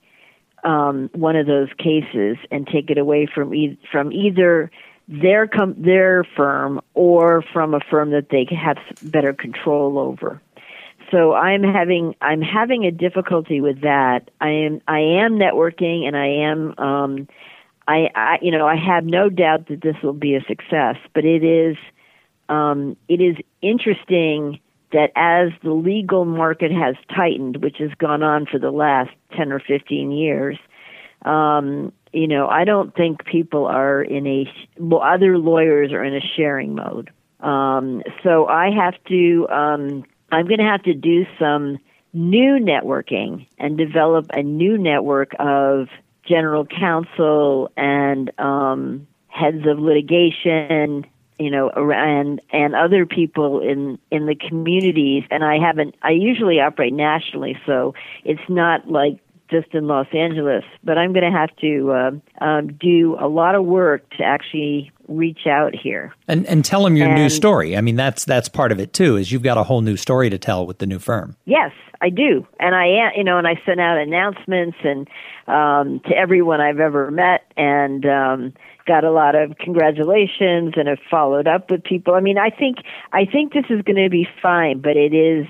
um, one of those cases and take it away from e- from either their com- their firm or from a firm that they have better control over so I'm having I'm having a difficulty with that. I am I am networking and I am um, I, I you know I have no doubt that this will be a success. But it is um, it is interesting that as the legal market has tightened, which has gone on for the last ten or fifteen years. Um, you know, I don't think people are in a other lawyers are in a sharing mode. Um, so I have to um, I'm going to have to do some new networking and develop a new network of general counsel and um, heads of litigation you know and and other people in in the communities. And i haven't i usually operate nationally so it's not like just in los angeles but i'm going to have to uh, um, do a lot of work to actually reach out here and and tell them your and, new story. I mean, that's that's part of it too. Is you've got a whole new story to tell with the new firm. Yes, I do, and I am. You know, and I sent out announcements and um, to everyone I've ever met, and um, got a lot of congratulations, and have followed up with people. I mean, I think I think this is going to be fine, but it is.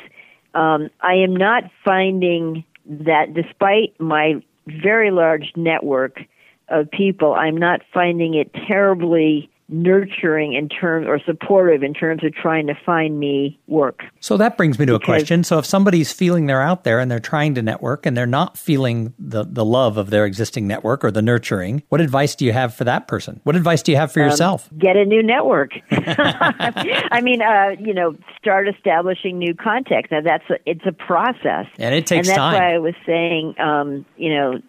Um, I am not finding that, despite my very large network of people, I'm not finding it terribly nurturing in terms or supportive in terms of trying to find me work. So that brings me to because, a question. So if somebody's feeling they're out there and they're trying to network and they're not feeling the, the love of their existing network or the nurturing, what advice do you have for that person? What advice do you have for um, yourself? Get a new network. I mean, uh, you know, start establishing new contacts. Now that's a, it's a process, and it takes and that's time. why I was saying, um, you know,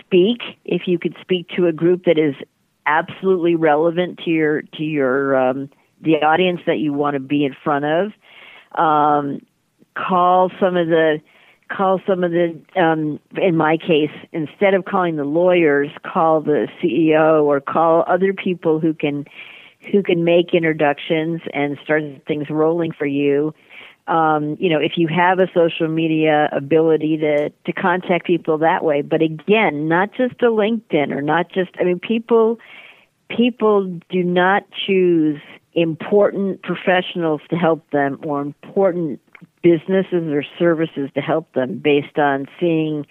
speak if you could speak to a group that is absolutely relevant to your to your um, the audience that you want to be in front of. Um, call some of the call some of the um, in my case instead of calling the lawyers call the ceo or call other people who can who can make introductions and start things rolling for you um, you know if you have a social media ability to to contact people that way but again not just a linkedin or not just i mean people people do not choose important professionals to help them or important businesses or services to help them based on seeing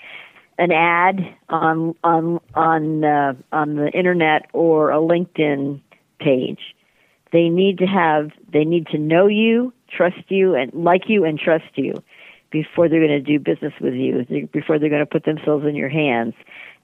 an ad on on on uh, on the internet or a LinkedIn page. They need to have they need to know you, trust you, and like you and trust you before they're going to do business with you. Before they're going to put themselves in your hands.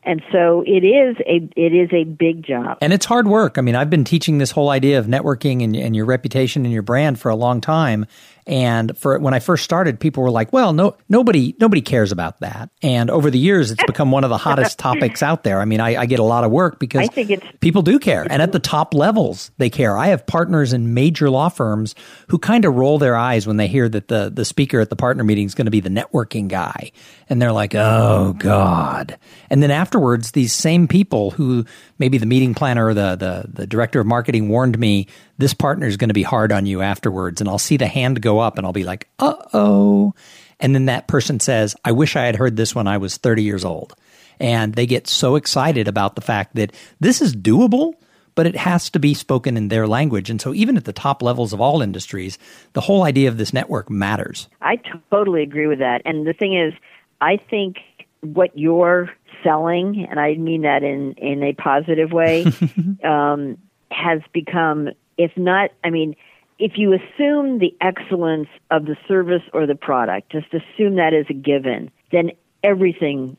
And so it is a it is a big job. And it's hard work. I mean, I've been teaching this whole idea of networking and, and your reputation and your brand for a long time. And for when I first started, people were like, "Well, no, nobody, nobody cares about that." And over the years, it's become one of the hottest topics out there. I mean, I, I get a lot of work because I think it's, people do care, and at the top levels, they care. I have partners in major law firms who kind of roll their eyes when they hear that the the speaker at the partner meeting is going to be the networking guy, and they're like, "Oh God!" And then afterwards, these same people who maybe the meeting planner or the the, the director of marketing warned me this partner is going to be hard on you afterwards. And I'll see the hand go up and I'll be like, uh oh. And then that person says, I wish I had heard this when I was 30 years old. And they get so excited about the fact that this is doable, but it has to be spoken in their language. And so, even at the top levels of all industries, the whole idea of this network matters. I totally agree with that. And the thing is, I think what you're selling, and I mean that in, in a positive way, um, has become if not, I mean, if you assume the excellence of the service or the product, just assume that as a given, then everything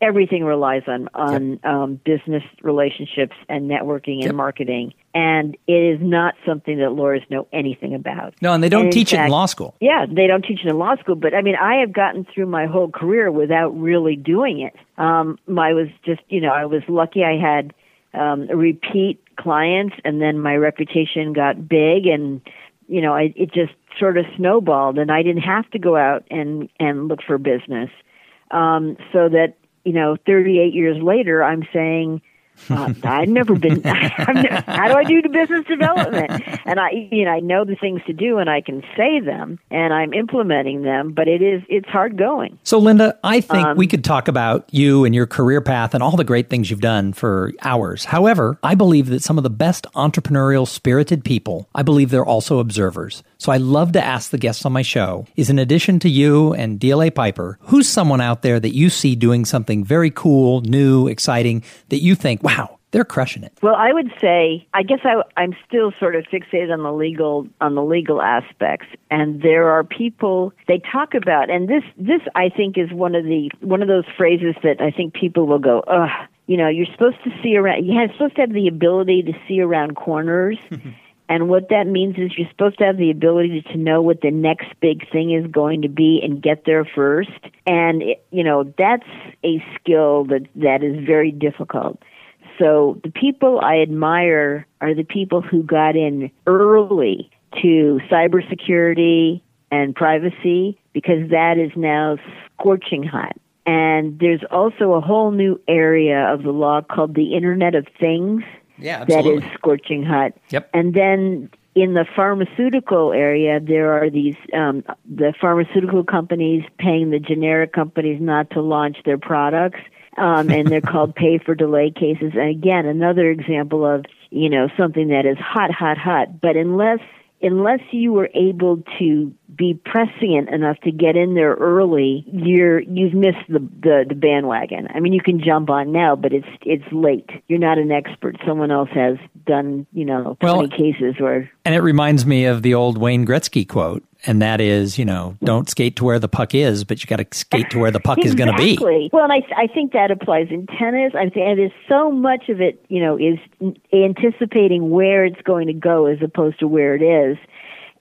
everything relies on on yep. um, business relationships and networking and yep. marketing, and it is not something that lawyers know anything about. No, and they don't and teach fact, it in law school. Yeah, they don't teach it in law school. But I mean, I have gotten through my whole career without really doing it. Um, I was just, you know, I was lucky. I had um, repeat clients, and then my reputation got big, and you know, I, it just sort of snowballed, and I didn't have to go out and and look for business. Um, so that you know, 38 years later, I'm saying uh, I've never been. how do I do the business development? And I, you know, I know the things to do, and I can say them, and I'm implementing them. But it is, it's hard going. So, Linda, I think um, we could talk about you and your career path and all the great things you've done for hours. However, I believe that some of the best entrepreneurial, spirited people, I believe they're also observers. So I love to ask the guests on my show is in addition to you and DLA Piper, who's someone out there that you see doing something very cool, new, exciting that you think, wow, they're crushing it. Well, I would say, I guess I, I'm still sort of fixated on the legal on the legal aspects, and there are people they talk about, and this this I think is one of the one of those phrases that I think people will go, ugh. You know, you're supposed to see around. You're supposed to have the ability to see around corners. And what that means is you're supposed to have the ability to know what the next big thing is going to be and get there first. And, it, you know, that's a skill that, that is very difficult. So the people I admire are the people who got in early to cybersecurity and privacy because that is now scorching hot. And there's also a whole new area of the law called the Internet of Things yeah, absolutely. that is scorching hot. Yep. And then in the pharmaceutical area, there are these um, the pharmaceutical companies paying the generic companies not to launch their products, um, and they're called pay for delay cases. And again, another example of you know something that is hot, hot, hot. But unless unless you were able to be prescient enough to get in there early, you're you've missed the, the the bandwagon. I mean, you can jump on now, but it's it's late. You're not an expert. Someone else has done, you know, 20 well, cases where. And it reminds me of the old Wayne Gretzky quote, and that is, you know, don't skate to where the puck is, but you got to skate to where the puck exactly. is going to be. Well, and I, I think that applies in tennis. I think there's so much of it, you know, is anticipating where it's going to go as opposed to where it is.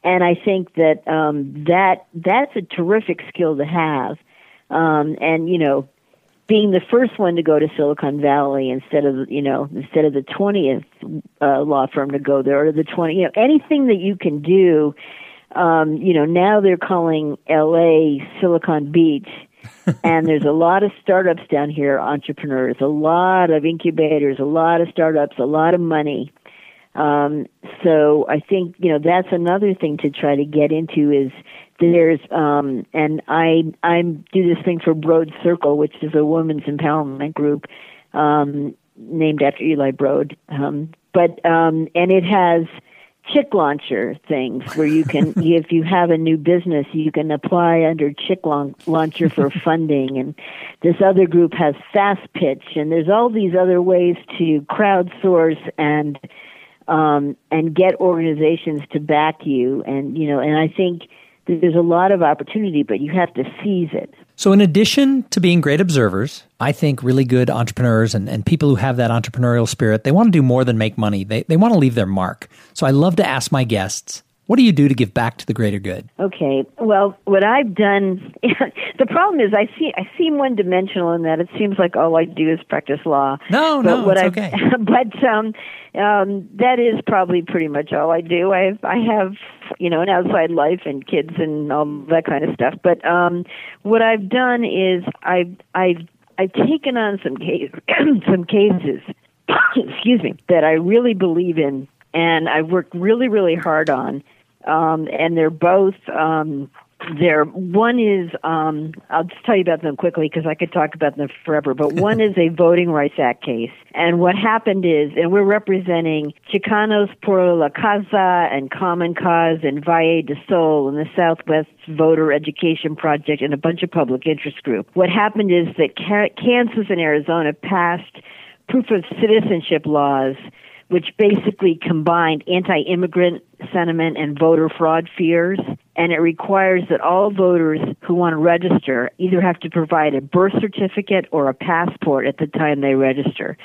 And I think that um, that that's a terrific skill to have. Um, and you know, being the first one to go to Silicon Valley instead of you know instead of the twentieth uh, law firm to go there or the twenty you know anything that you can do. Um, you know now they're calling L.A. Silicon Beach, and there's a lot of startups down here, entrepreneurs, a lot of incubators, a lot of startups, a lot of money. Um, so I think you know that's another thing to try to get into is there's um and I I do this thing for Broad Circle, which is a women's empowerment group um named after Eli Broad. Um but um and it has chick launcher things where you can if you have a new business you can apply under chick launcher for funding and this other group has fast pitch and there's all these other ways to crowdsource and um and get organizations to back you and you know and I think there's a lot of opportunity, but you have to seize it. So, in addition to being great observers, I think really good entrepreneurs and, and people who have that entrepreneurial spirit, they want to do more than make money. They, they want to leave their mark. So, I love to ask my guests what do you do to give back to the greater good? Okay. Well, what I've done, the problem is I see I seem one dimensional in that it seems like all I do is practice law. No, but no, what it's okay. but um, um, that is probably pretty much all I do. I have, I have you know an outside life and kids and all that kind of stuff. But um, what I've done is I've I've I've taken on some case, some cases. excuse me that I really believe in and I've worked really, really hard on um, and they're both um, they're one is um, I'll just tell you about them quickly because I could talk about them forever. But one is a Voting Rights Act case, and what happened is, and we're representing Chicanos por la Causa and Common Cause and Valle de Sol and the Southwest Voter Education Project and a bunch of public interest groups. What happened is that Kansas and Arizona passed proof of citizenship laws which basically combined anti immigrant sentiment and voter fraud fears. And it requires that all voters who want to register either have to provide a birth certificate or a passport at the time they register.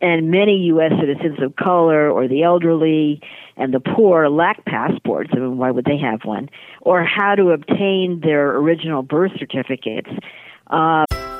And many U.S. citizens of color or the elderly and the poor lack passports. I mean, why would they have one? Or how to obtain their original birth certificates. Uh,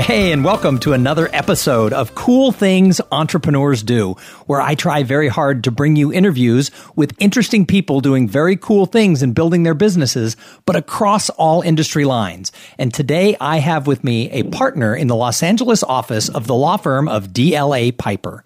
Hey, and welcome to another episode of Cool Things Entrepreneurs Do, where I try very hard to bring you interviews with interesting people doing very cool things and building their businesses, but across all industry lines. And today I have with me a partner in the Los Angeles office of the law firm of DLA Piper.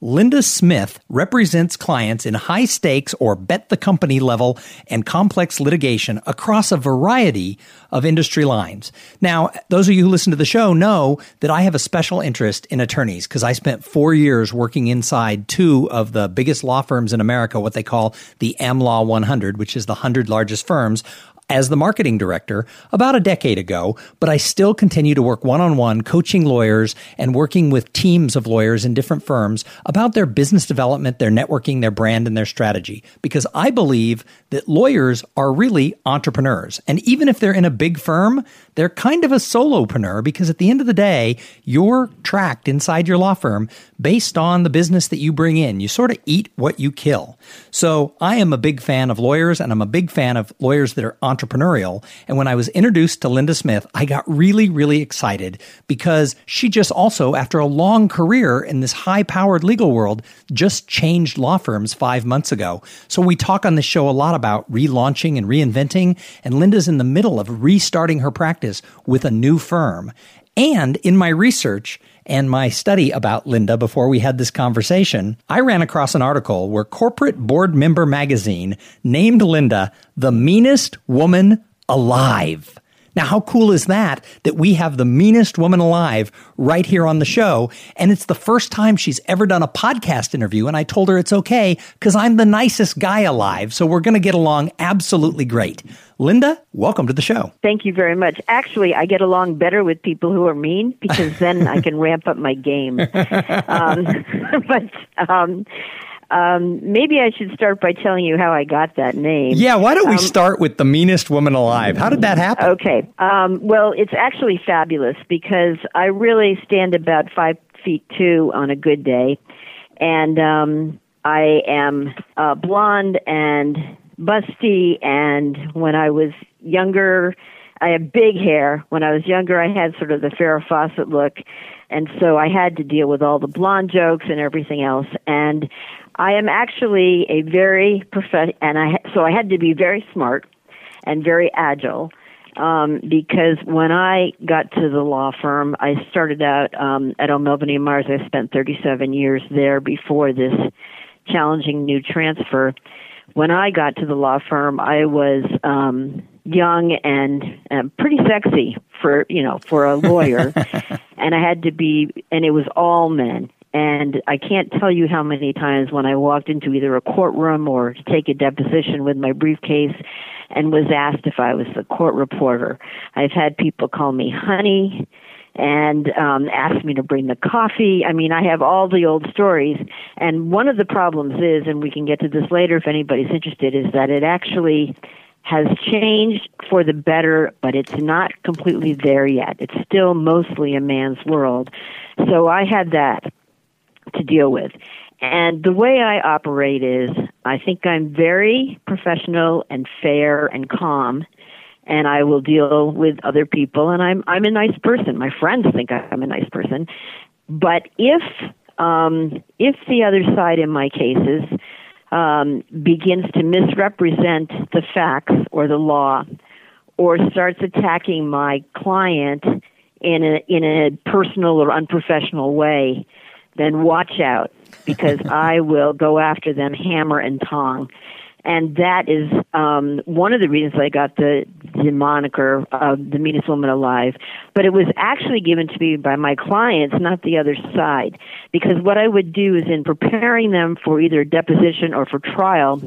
Linda Smith represents clients in high stakes or bet the company level and complex litigation across a variety of industry lines. Now, those of you who listen to the show know that I have a special interest in attorneys because I spent four years working inside two of the biggest law firms in America, what they call the AmLaw 100, which is the 100 largest firms as the marketing director about a decade ago, but I still continue to work one on one coaching lawyers and working with teams of lawyers in different firms about their business development, their networking, their brand, and their strategy. Because I believe that lawyers are really entrepreneurs. And even if they're in a big firm, they're kind of a solopreneur because at the end of the day, you're tracked inside your law firm based on the business that you bring in. You sort of eat what you kill. So I am a big fan of lawyers and I'm a big fan of lawyers that are entrepreneurial. And when I was introduced to Linda Smith, I got really, really excited because she just also, after a long career in this high powered legal world, just changed law firms five months ago. So we talk on this show a lot about relaunching and reinventing. And Linda's in the middle of restarting her practice with a new firm. And in my research and my study about Linda before we had this conversation, I ran across an article where Corporate Board Member Magazine named Linda the meanest woman alive. Now, how cool is that? That we have the meanest woman alive right here on the show. And it's the first time she's ever done a podcast interview. And I told her it's okay because I'm the nicest guy alive. So we're going to get along absolutely great. Linda, welcome to the show. Thank you very much. Actually, I get along better with people who are mean because then I can ramp up my game. Um, but um, um, maybe I should start by telling you how I got that name. Yeah, why don't we um, start with the meanest woman alive? How did that happen? Okay. Um, well, it's actually fabulous because I really stand about five feet two on a good day, and um, I am uh, blonde and busty. And when I was younger, I had big hair. When I was younger, I had sort of the Farrah Fawcett look. And so I had to deal with all the blonde jokes and everything else. And I am actually a very prof- and I so I had to be very smart and very agile um, because when I got to the law firm, I started out um, at O'Melveny and Myers. I spent 37 years there before this challenging new transfer. When I got to the law firm, I was um, young and uh, pretty sexy for you know for a lawyer, and I had to be, and it was all men and I can't tell you how many times when I walked into either a courtroom or to take a deposition with my briefcase and was asked if I was the court reporter. I've had people call me honey and um ask me to bring the coffee. I mean, I have all the old stories. And one of the problems is, and we can get to this later if anybody's interested, is that it actually has changed for the better, but it's not completely there yet. It's still mostly a man's world. So I had that to deal with. And the way I operate is I think I'm very professional and fair and calm and I will deal with other people and I'm I'm a nice person. My friends think I'm a nice person. But if um if the other side in my cases um begins to misrepresent the facts or the law or starts attacking my client in a in a personal or unprofessional way, then watch out because I will go after them hammer and tong. And that is um, one of the reasons I got the, the moniker of the meanest woman alive. But it was actually given to me by my clients, not the other side. Because what I would do is in preparing them for either deposition or for trial,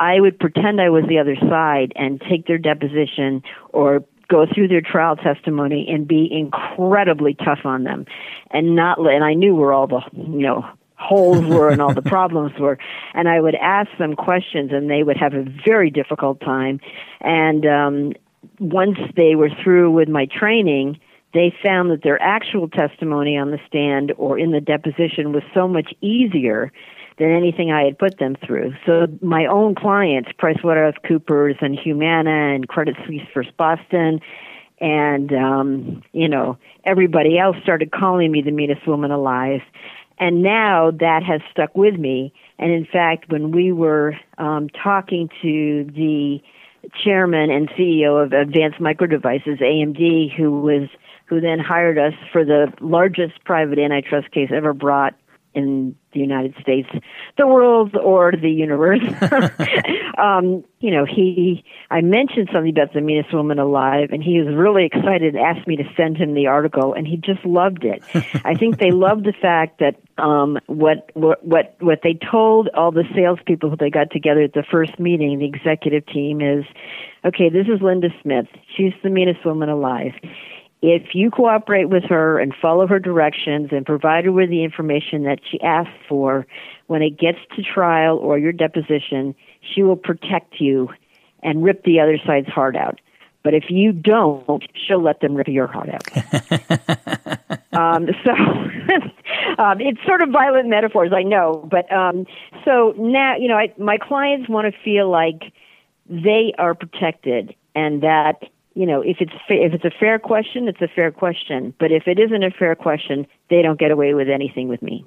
I would pretend I was the other side and take their deposition or go through their trial testimony and be incredibly tough on them and not and I knew where all the you know holes were and all the problems were. And I would ask them questions and they would have a very difficult time. And um once they were through with my training they found that their actual testimony on the stand or in the deposition was so much easier than anything I had put them through. So my own clients, PricewaterhouseCoopers and Humana and Credit Suisse First Boston, and um, you know everybody else started calling me the meanest woman alive. And now that has stuck with me. And in fact, when we were um, talking to the chairman and CEO of Advanced Micro Devices, AMD, who was who then hired us for the largest private antitrust case ever brought in the United States, the world, or the universe. um, you know, he, I mentioned something about the meanest woman alive, and he was really excited, and asked me to send him the article, and he just loved it. I think they loved the fact that um, what, what, what, what they told all the salespeople who they got together at the first meeting, the executive team, is, okay, this is Linda Smith. She's the meanest woman alive if you cooperate with her and follow her directions and provide her with the information that she asks for, when it gets to trial or your deposition, she will protect you and rip the other side's heart out. But if you don't, she'll let them rip your heart out. um, so um, it's sort of violent metaphors, I know. But um, so now, you know, I, my clients want to feel like they are protected and that you know, if it's fa- if it's a fair question, it's a fair question. But if it isn't a fair question, they don't get away with anything with me.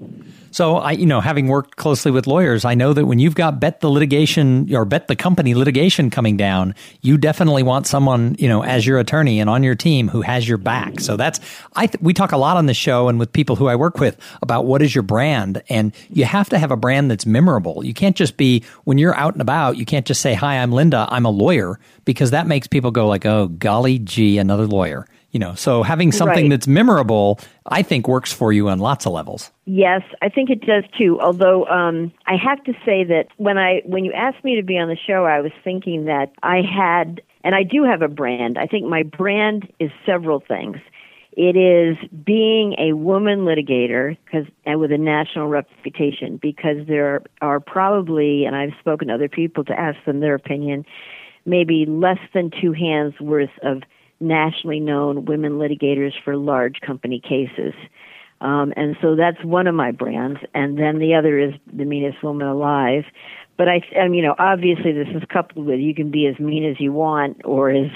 So I, you know, having worked closely with lawyers, I know that when you've got bet the litigation or bet the company litigation coming down, you definitely want someone, you know, as your attorney and on your team who has your back. So that's I th- we talk a lot on the show and with people who I work with about what is your brand, and you have to have a brand that's memorable. You can't just be when you're out and about, you can't just say, "Hi, I'm Linda, I'm a lawyer," because that makes people go like, "Oh golly gee, another lawyer. You know, so having something Right. that's memorable, I think works for you on lots of levels. Yes, I think it does too. Although um, I have to say that when I when you asked me to be on the show, I was thinking that I had, and I do have a brand. I think my brand is several things. It is being a woman litigator because and with a national reputation because there are probably, and I've spoken to other people to ask them their opinion, maybe less than two hands worth of nationally known women litigators for large company cases. Um, and so that's one of my brands. And then the other is the meanest woman alive. But I, um, you know, obviously this is coupled with you can be as mean as you want or as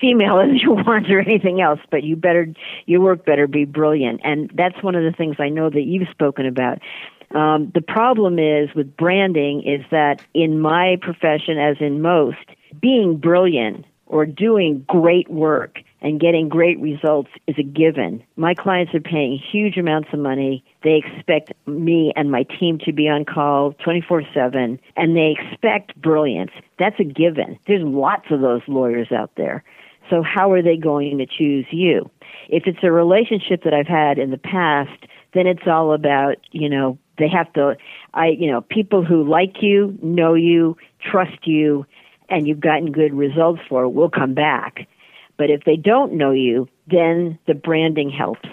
female as you want or anything else, but you better, your work better be brilliant. And that's one of the things I know that you've spoken about. Um, the problem is with branding is that in my profession, as in most, being brilliant or doing great work and getting great results is a given. My clients are paying huge amounts of money. They expect me and my team to be on call 24 7, and they expect brilliance. That's a given. There's lots of those lawyers out there. So, how are they going to choose you? If it's a relationship that I've had in the past, then it's all about, you know, they have to, I, you know, people who like you, know you, trust you, and you've gotten good results for will come back. But if they don't know you, then the branding helps.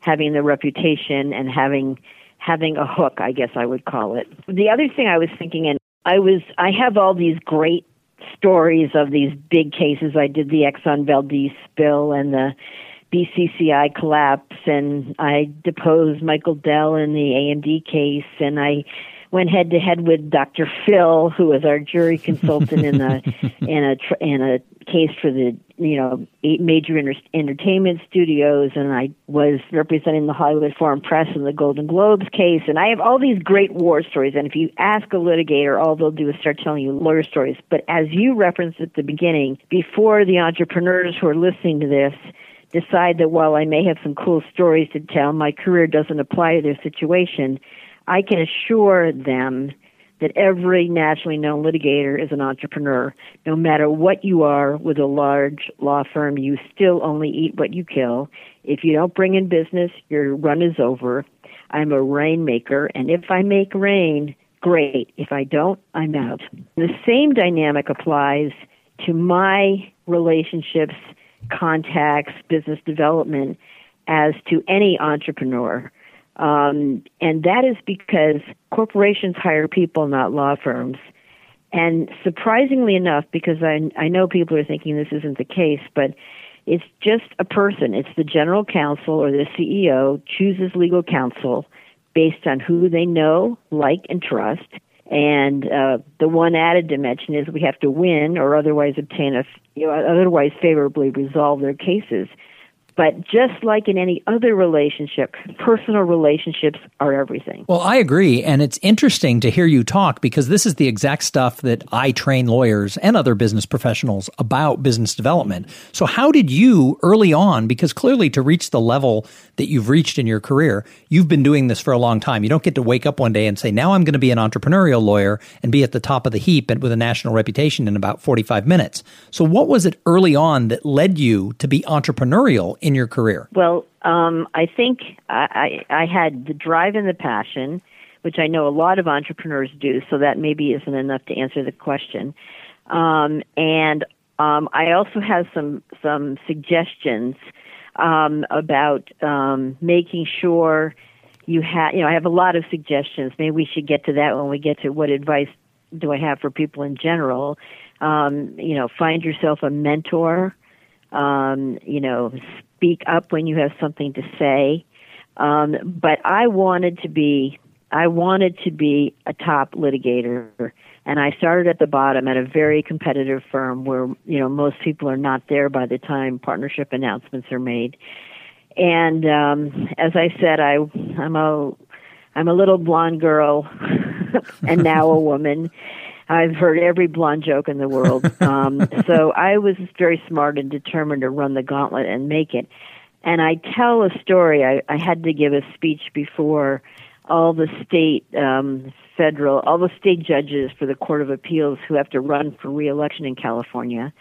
Having the reputation and having having a hook, I guess I would call it. The other thing I was thinking, and I was I have all these great stories of these big cases. I did the Exxon Valdez spill and the BCCI collapse, and I deposed Michael Dell in the AMD case, and I went head to head with Dr. Phil, who was our jury consultant in a in a in a case for the you know eight major inter- entertainment studios, and I was representing the Hollywood Foreign Press in the Golden Globes case, and I have all these great war stories. And if you ask a litigator, all they'll do is start telling you lawyer stories. But as you referenced at the beginning, before the entrepreneurs who are listening to this decide that while I may have some cool stories to tell, my career doesn't apply to their situation, I can assure them that every nationally known litigator is an entrepreneur. No matter what you are with a large law firm, you still only eat what you kill. If you don't bring in business, your run is over. I'm a rainmaker, and if I make rain, great. If I don't, I'm out. The same dynamic applies to my relationships contacts, business development as to any entrepreneur. Um, and that is because corporations hire people, not law firms. And surprisingly enough, because I, I know people are thinking this isn't the case, but it's just a person. It's the general counsel or the CEO chooses legal counsel based on who they know, like, and trust. And uh, the one added dimension is we have to win or otherwise obtain a, you know, otherwise favorably resolve their cases. But just like in any other relationship, personal relationships are everything. Well, I agree. And it's interesting to hear you talk because this is the exact stuff that I train lawyers and other business professionals about business development. So, how did you early on, because clearly to reach the level that you've reached in your career, you've been doing this for a long time. You don't get to wake up one day and say, now I'm going to be an entrepreneurial lawyer and be at the top of the heap and with a national reputation in about 45 minutes. So, what was it early on that led you to be entrepreneurial in your career? Well, um, I think I, I, I had the drive and the passion, which I know a lot of entrepreneurs do, so that maybe isn't enough to answer the question. Um, and um, I also have some some suggestions um, about um, making sure you have. You know, I have a lot of suggestions. Maybe we should get to that when we get to what advice do I have for people in general. Um, you know, find yourself a mentor. Um, you know, speak up when you have something to say. Um, but I wanted to be, I wanted to be a top litigator, and I started at the bottom at a very competitive firm where you know most people are not there by the time partnership announcements are made. And um, as I said, I I'm a I'm a little blonde girl, and now a woman. I've heard every blonde joke in the world. Um, so I was very smart and determined to run the gauntlet and make it. And I tell a story. I, I had to give a speech before all the state, um, federal, all the state judges for the Court of Appeals who have to run for reelection in California.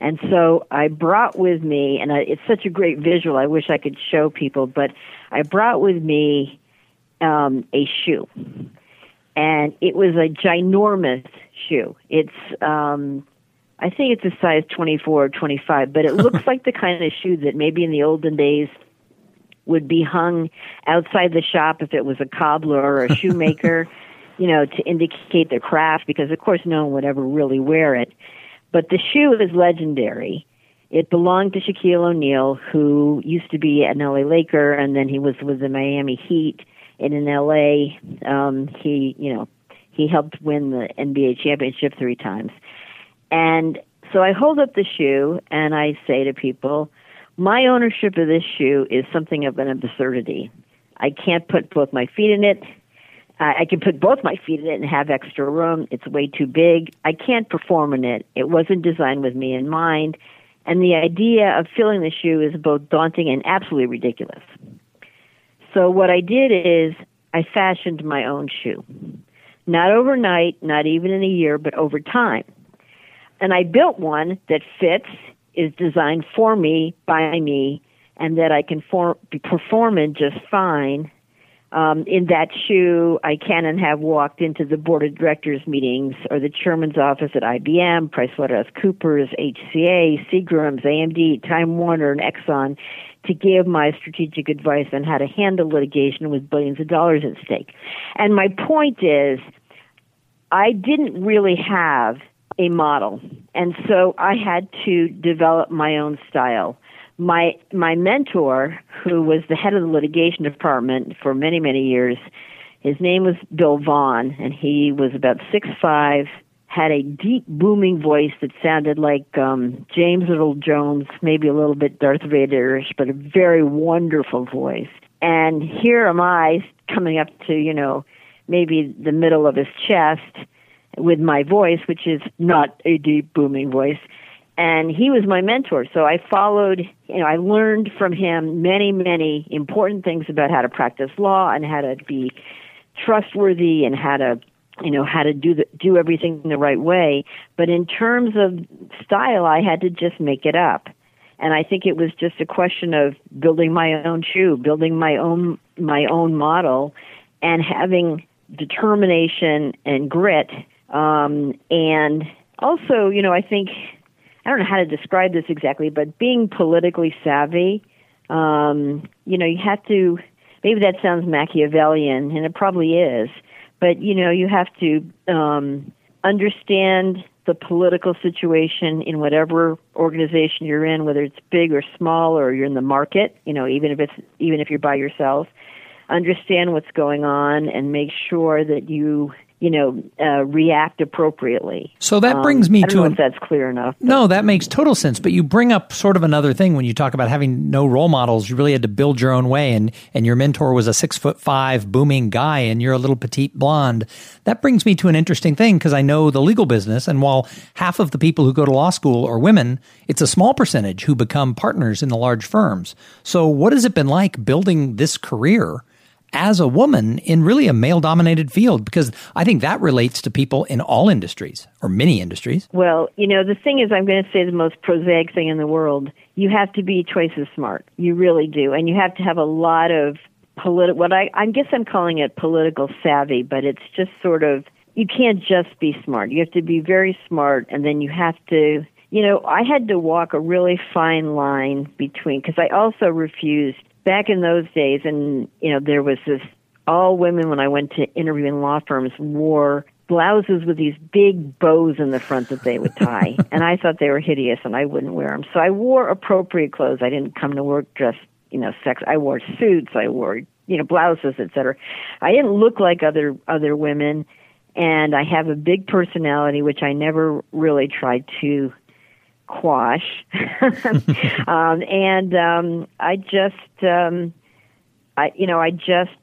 And so I brought with me, and I, it's such a great visual. I wish I could show people, but I brought with me um, a shoe, and it was a ginormous shoe. It's um, I think it's a size 24 or 25, but it looks like the kind of shoe that maybe in the olden days would be hung outside the shop if it was a cobbler or a shoemaker, you know, to indicate their craft because of course no one would ever really wear it. But the shoe is legendary. It belonged to Shaquille O'Neal, who used to be an LA Laker, and then he was with the Miami Heat. And in LA, um, he, you know, he helped win the NBA championship three times. And so I hold up the shoe and I say to people, my ownership of this shoe is something of an absurdity. I can't put both my feet in it. I can put both my feet in it and have extra room. It's way too big. I can't perform in it. It wasn't designed with me in mind. And the idea of filling the shoe is both daunting and absolutely ridiculous. So what I did is I fashioned my own shoe. Not overnight, not even in a year, but over time. And I built one that fits, is designed for me, by me, and that I can form, perform in just fine. Um, in that shoe, I can and have walked into the board of directors meetings or the chairman's office at IBM, PricewaterhouseCoopers, HCA, Seagram's, AMD, Time Warner, and Exxon to give my strategic advice on how to handle litigation with billions of dollars at stake. And my point is, I didn't really have a model. And so I had to develop my own style. My my mentor, who was the head of the litigation department for many, many years, his name was Bill Vaughn, and he was about six five, had a deep booming voice that sounded like um James Earl Jones, maybe a little bit Darth Vaderish, but a very wonderful voice. And here am I coming up to, you know, maybe the middle of his chest with my voice, which is not a deep booming voice. And he was my mentor. So I followed, you know, I learned from him many, many important things about how to practice law and how to be trustworthy and how to, you know, how to do the, do everything the right way. But in terms of style, I had to just make it up. And I think it was just a question of building my own shoe, building my own my own model and having determination and grit um, and also, you know, I think I don't know how to describe this exactly, but being politically savvy, um, you know, you have to. Maybe that sounds Machiavellian, and it probably is. But you know, you have to um, understand the political situation in whatever organization you're in, whether it's big or small, or you're in the market. You know, even if it's even if you're by yourself, understand what's going on and make sure that you you know, uh, react appropriately. So that brings me um, to an, if that's clear enough. But. No, that makes total sense. But you bring up sort of another thing when you talk about having no role models. You really had to build your own way, and and your mentor was a six foot five booming guy, and you're a little petite blonde. That brings me to an interesting thing because I know the legal business, and while half of the people who go to law school are women, it's a small percentage who become partners in the large firms. So, what has it been like building this career? As a woman in really a male dominated field because I think that relates to people in all industries or many industries. Well, you know, the thing is, I'm going to say the most prosaic thing in the world. You have to be twice as smart. You really do. And you have to have a lot of political, what I, I guess I'm calling it political savvy, but it's just sort of, you can't just be smart. You have to be very smart and then you have to, you know, I had to walk a really fine line between, because I also refused back in those days, and you know, there was this all women when I went to interviewing law firms wore blouses with these big bows in the front that they would tie, and I thought they were hideous, and I wouldn't wear them. So I wore appropriate clothes. I didn't come to work dressed, you know, sex. I wore suits. I wore, you know, blouses, etc. I didn't look like other other women, and I have a big personality, which I never really tried to quash. um, and um, I just, um, I you know, I just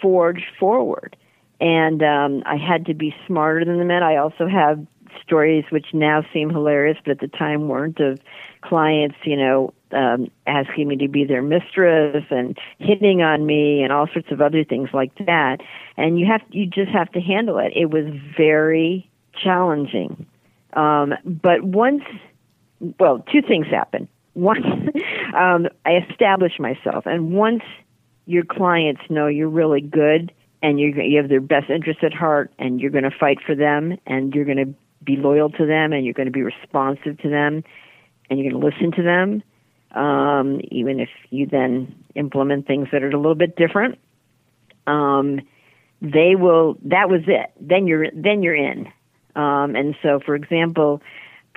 forged forward, and um, I had to be smarter than the men. I also have stories which now seem hilarious, but at the time weren't of clients, you know, um, asking me to be their mistress and hitting on me and all sorts of other things like that. And you have you just have to handle it. It was very challenging. Um, but once well, two things happen. One, um, I establish myself, and once your clients know you're really good and you you have their best interest at heart, and you're going to fight for them, and you're going to be loyal to them, and you're going to be responsive to them, and you're going to listen to them, um, even if you then implement things that are a little bit different. Um, they will. That was it. Then you're then you're in. Um, and so, for example,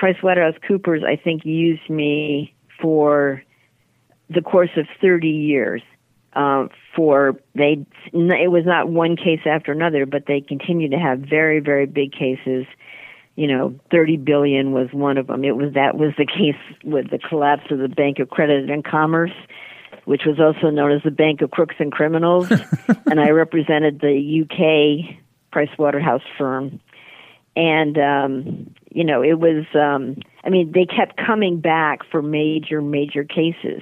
PricewaterhouseCoopers, I think, used me for the course of 30 years. Uh, for they, it was not one case after another, but they continued to have very, very big cases. You know, 30 billion was one of them. It was that was the case with the collapse of the Bank of Credit and Commerce, which was also known as the Bank of Crooks and Criminals, and I represented the UK Pricewaterhouse firm and um you know it was um i mean they kept coming back for major major cases.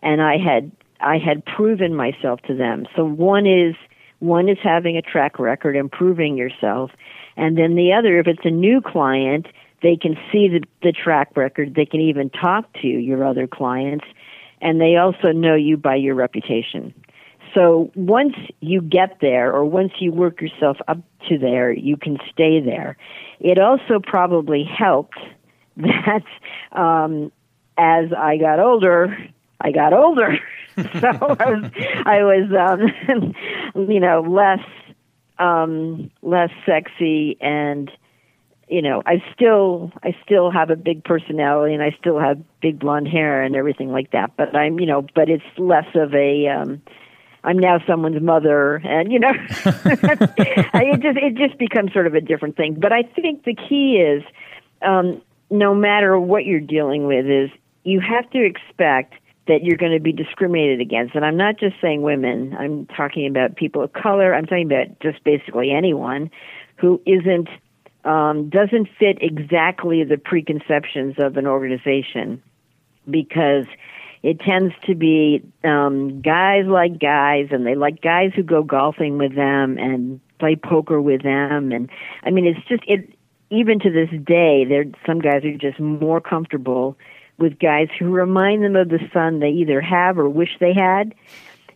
And i had i had proven myself to them. So one is one is having a track record improving yourself. And then the other if it's a new client they can see the, the track record. They can even talk to your other clients. And they also know you by your reputation so once you get there or once you work yourself up to there, you can stay there. It also probably helped that um, as I got older, I got older. so I was, I was um, you know, less um, less sexy and you know, I still I still have a big personality and I still have big blonde hair and everything like that. But I'm you know, but it's less of a um I'm now someone's mother, and you know, it just it just becomes sort of a different thing. But I think the key is, um, no matter what you're dealing with, is you have to expect that you're going to be discriminated against. And I'm not just saying women. I'm talking about people of color. I'm talking about just basically anyone who isn't um, doesn't fit exactly the preconceptions of an organization because it tends to be um, guys like guys, and they like guys who go golfing with them and play poker with them. And I mean, it's just it. Even to this day, there some guys are just more comfortable with guys who remind them of the son they either have or wish they had.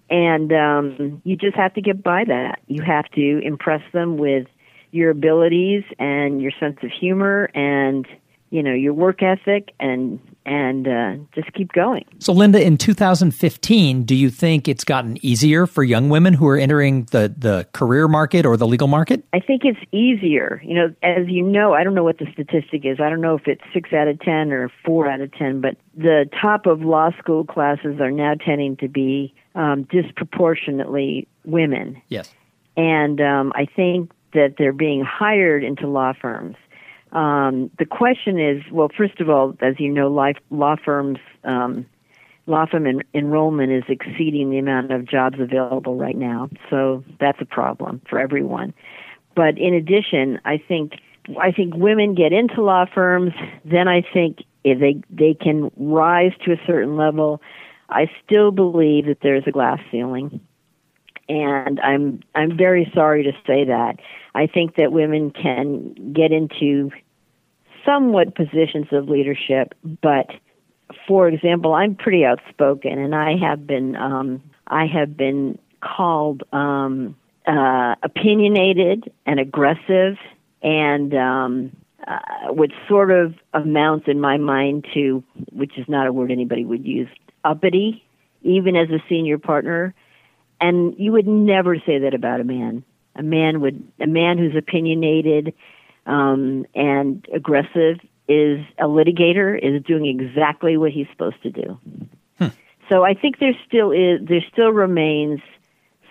And um, you just have to get by that. You have to impress them with your abilities and your sense of humor and you know your work ethic and and uh, just keep going. So, Linda, in 2015, do you think it's gotten easier for young women who are entering the the career market or the legal market? I think it's easier. You know, as you know, I don't know what the statistic is. I don't know if it's six out of ten or four out of ten, but the top of law school classes are now tending to be um, disproportionately women. Yes, and um, I think that they're being hired into law firms um, the question is, well, first of all, as you know, life, law firms, um, law firm en- enrollment is exceeding the amount of jobs available right now, so that's a problem for everyone. But in addition, I think I think women get into law firms, then I think if they they can rise to a certain level. I still believe that there's a glass ceiling and I'm I'm very sorry to say that. I think that women can get into somewhat positions of leadership, but for example, I'm pretty outspoken, and I have been um, I have been called um, uh, opinionated and aggressive, and um, uh, which sort of amounts in my mind to, which is not a word anybody would use, uppity, even as a senior partner. And you would never say that about a man. A man would a man who's opinionated um, and aggressive is a litigator, is doing exactly what he's supposed to do. Hmm. So I think there still is, there still remains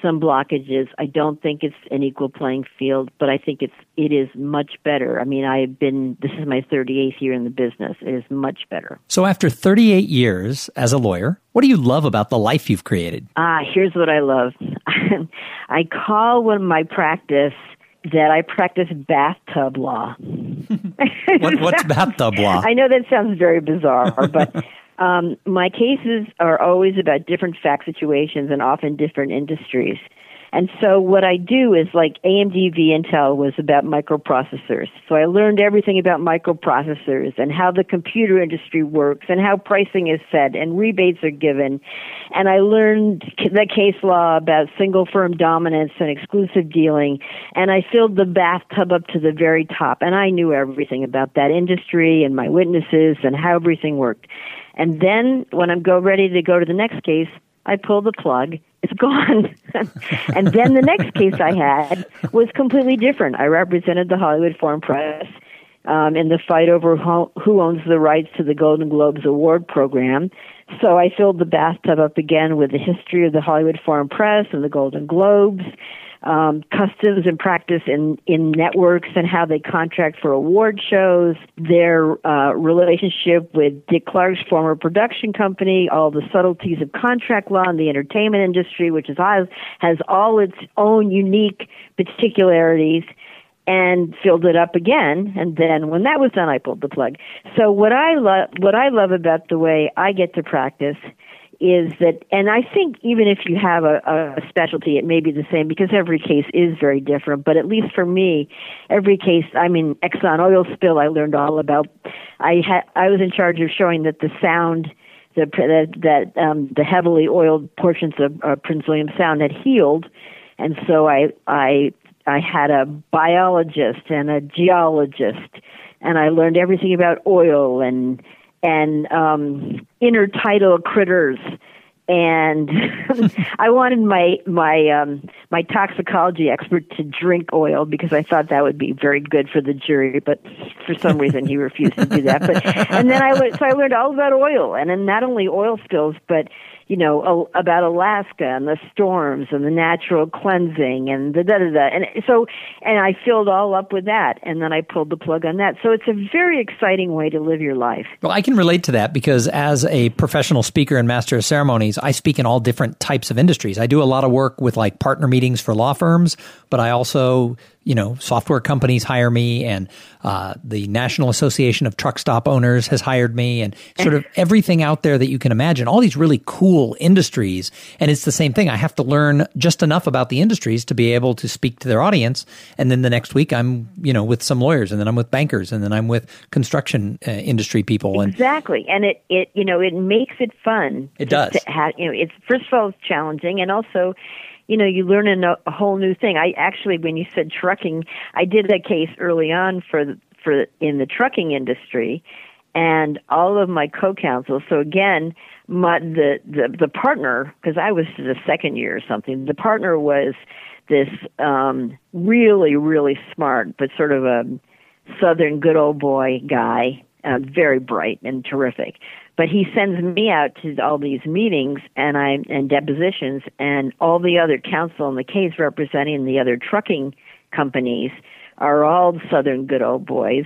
some blockages. I don't think it's an equal playing field, but I think it's it is much better. I mean, I have been this is my 38th year in the business. It is much better. So after 38 years as a lawyer, what do you love about the life you've created? Ah, here's what I love. I call when my practice that I practice bathtub law. what, what's bathtub law? I know that sounds very bizarre, but um, my cases are always about different fact situations and often different industries. And so what I do is like AMD v Intel was about microprocessors. So I learned everything about microprocessors and how the computer industry works and how pricing is set and rebates are given. And I learned the case law about single firm dominance and exclusive dealing. And I filled the bathtub up to the very top. And I knew everything about that industry and my witnesses and how everything worked. And then when I'm go ready to go to the next case, I pull the plug it's gone. and then the next case I had was completely different. I represented the Hollywood Foreign Press um, in the fight over ho- who owns the rights to the Golden Globes Award program. So I filled the bathtub up again with the history of the Hollywood Foreign Press and the Golden Globes um, customs and practice in, in networks and how they contract for award shows, their uh, relationship with Dick Clark's former production company, all the subtleties of contract law in the entertainment industry, which is has all its own unique particularities and filled it up again and then when that was done I pulled the plug. So what I love what I love about the way I get to practice is that, and I think even if you have a, a specialty, it may be the same because every case is very different. But at least for me, every case, I mean, Exxon oil spill, I learned all about. I had, I was in charge of showing that the sound, the that, that um, the heavily oiled portions of uh, Prince William Sound had healed, and so I, I, I had a biologist and a geologist, and I learned everything about oil and and um, intertidal critters. And I wanted my my um, my toxicology expert to drink oil because I thought that would be very good for the jury. But for some reason, he refused to do that. But and then I so I learned all about oil, and then not only oil spills, but you know, about Alaska and the storms and the natural cleansing and the da da da. And so, and I filled all up with that, and then I pulled the plug on that. So it's a very exciting way to live your life. Well, I can relate to that because as a professional speaker and master of ceremonies, I speak in all different types of industries. I do a lot of work with like partner meetings for law firms, but I also you know, software companies hire me, and uh, the National Association of Truck Stop Owners has hired me, and sort of everything out there that you can imagine. All these really cool industries, and it's the same thing. I have to learn just enough about the industries to be able to speak to their audience, and then the next week I'm, you know, with some lawyers, and then I'm with bankers, and then I'm with construction uh, industry people. And exactly, and it it you know it makes it fun. It does. Have, you know, it's first of all it's challenging, and also you know, you learn a, a whole new thing. I actually, when you said trucking, I did a case early on for for in the trucking industry, and all of my co-counsel. So again, my the the, the partner because I was the second year or something. The partner was this um, really really smart, but sort of a southern good old boy guy, uh, very bright and terrific. But he sends me out to all these meetings and I and depositions and all the other counsel in the case representing the other trucking companies are all southern good old boys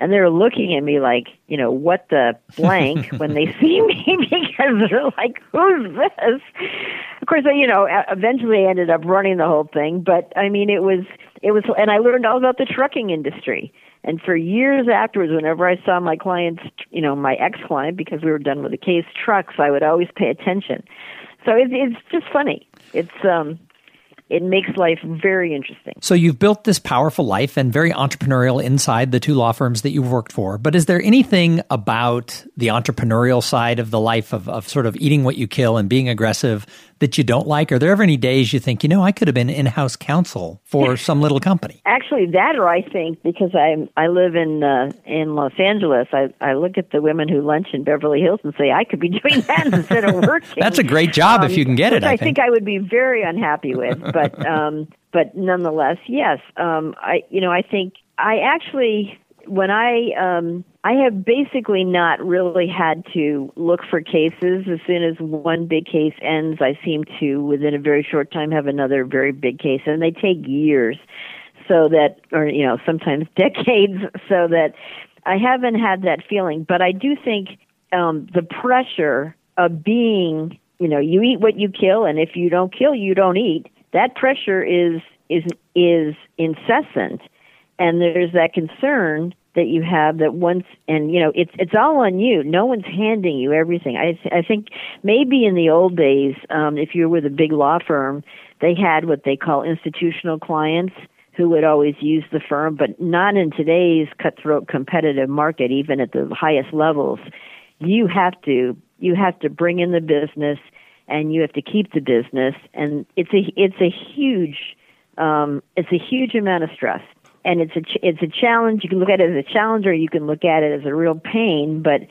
and they're looking at me like, you know, what the blank when they see me because they're like, who's this? Of course, I, you know, eventually I ended up running the whole thing, but I mean, it was, it was, and I learned all about the trucking industry. And for years afterwards, whenever I saw my clients, you know, my ex-client, because we were done with the case, trucks, I would always pay attention. So it, it's just funny. It's um, it makes life very interesting. So you've built this powerful life and very entrepreneurial inside the two law firms that you've worked for. But is there anything about the entrepreneurial side of the life of, of sort of eating what you kill and being aggressive that you don't like? Are there ever any days you think, you know, I could have been in-house counsel for some little company? Actually, that or I think because I I live in uh, in Los Angeles, I I look at the women who lunch in Beverly Hills and say I could be doing that instead of working. That's a great job um, if you can get it. I, I think. think. I would be very unhappy with, but um, but nonetheless, yes. Um, I you know I think I actually when I um, I have basically not really had to look for cases. As soon as one big case ends, I seem to within a very short time have another very big case, and they take years, so that or you know sometimes decades, so that I haven't had that feeling. But I do think um, the pressure of being you know you eat what you kill, and if you don't kill, you don't eat. That pressure is is is incessant, and there's that concern that you have that once and you know it's it's all on you. No one's handing you everything. I th- i think maybe in the old days um if you were with a big law firm they had what they call institutional clients who would always use the firm, but not in today's cutthroat competitive market, even at the highest levels. You have to you have to bring in the business and you have to keep the business and it's a it's a huge um, it's a huge amount of stress and it's a ch- it's a challenge. You can look at it as a challenge, or you can look at it as a real pain. But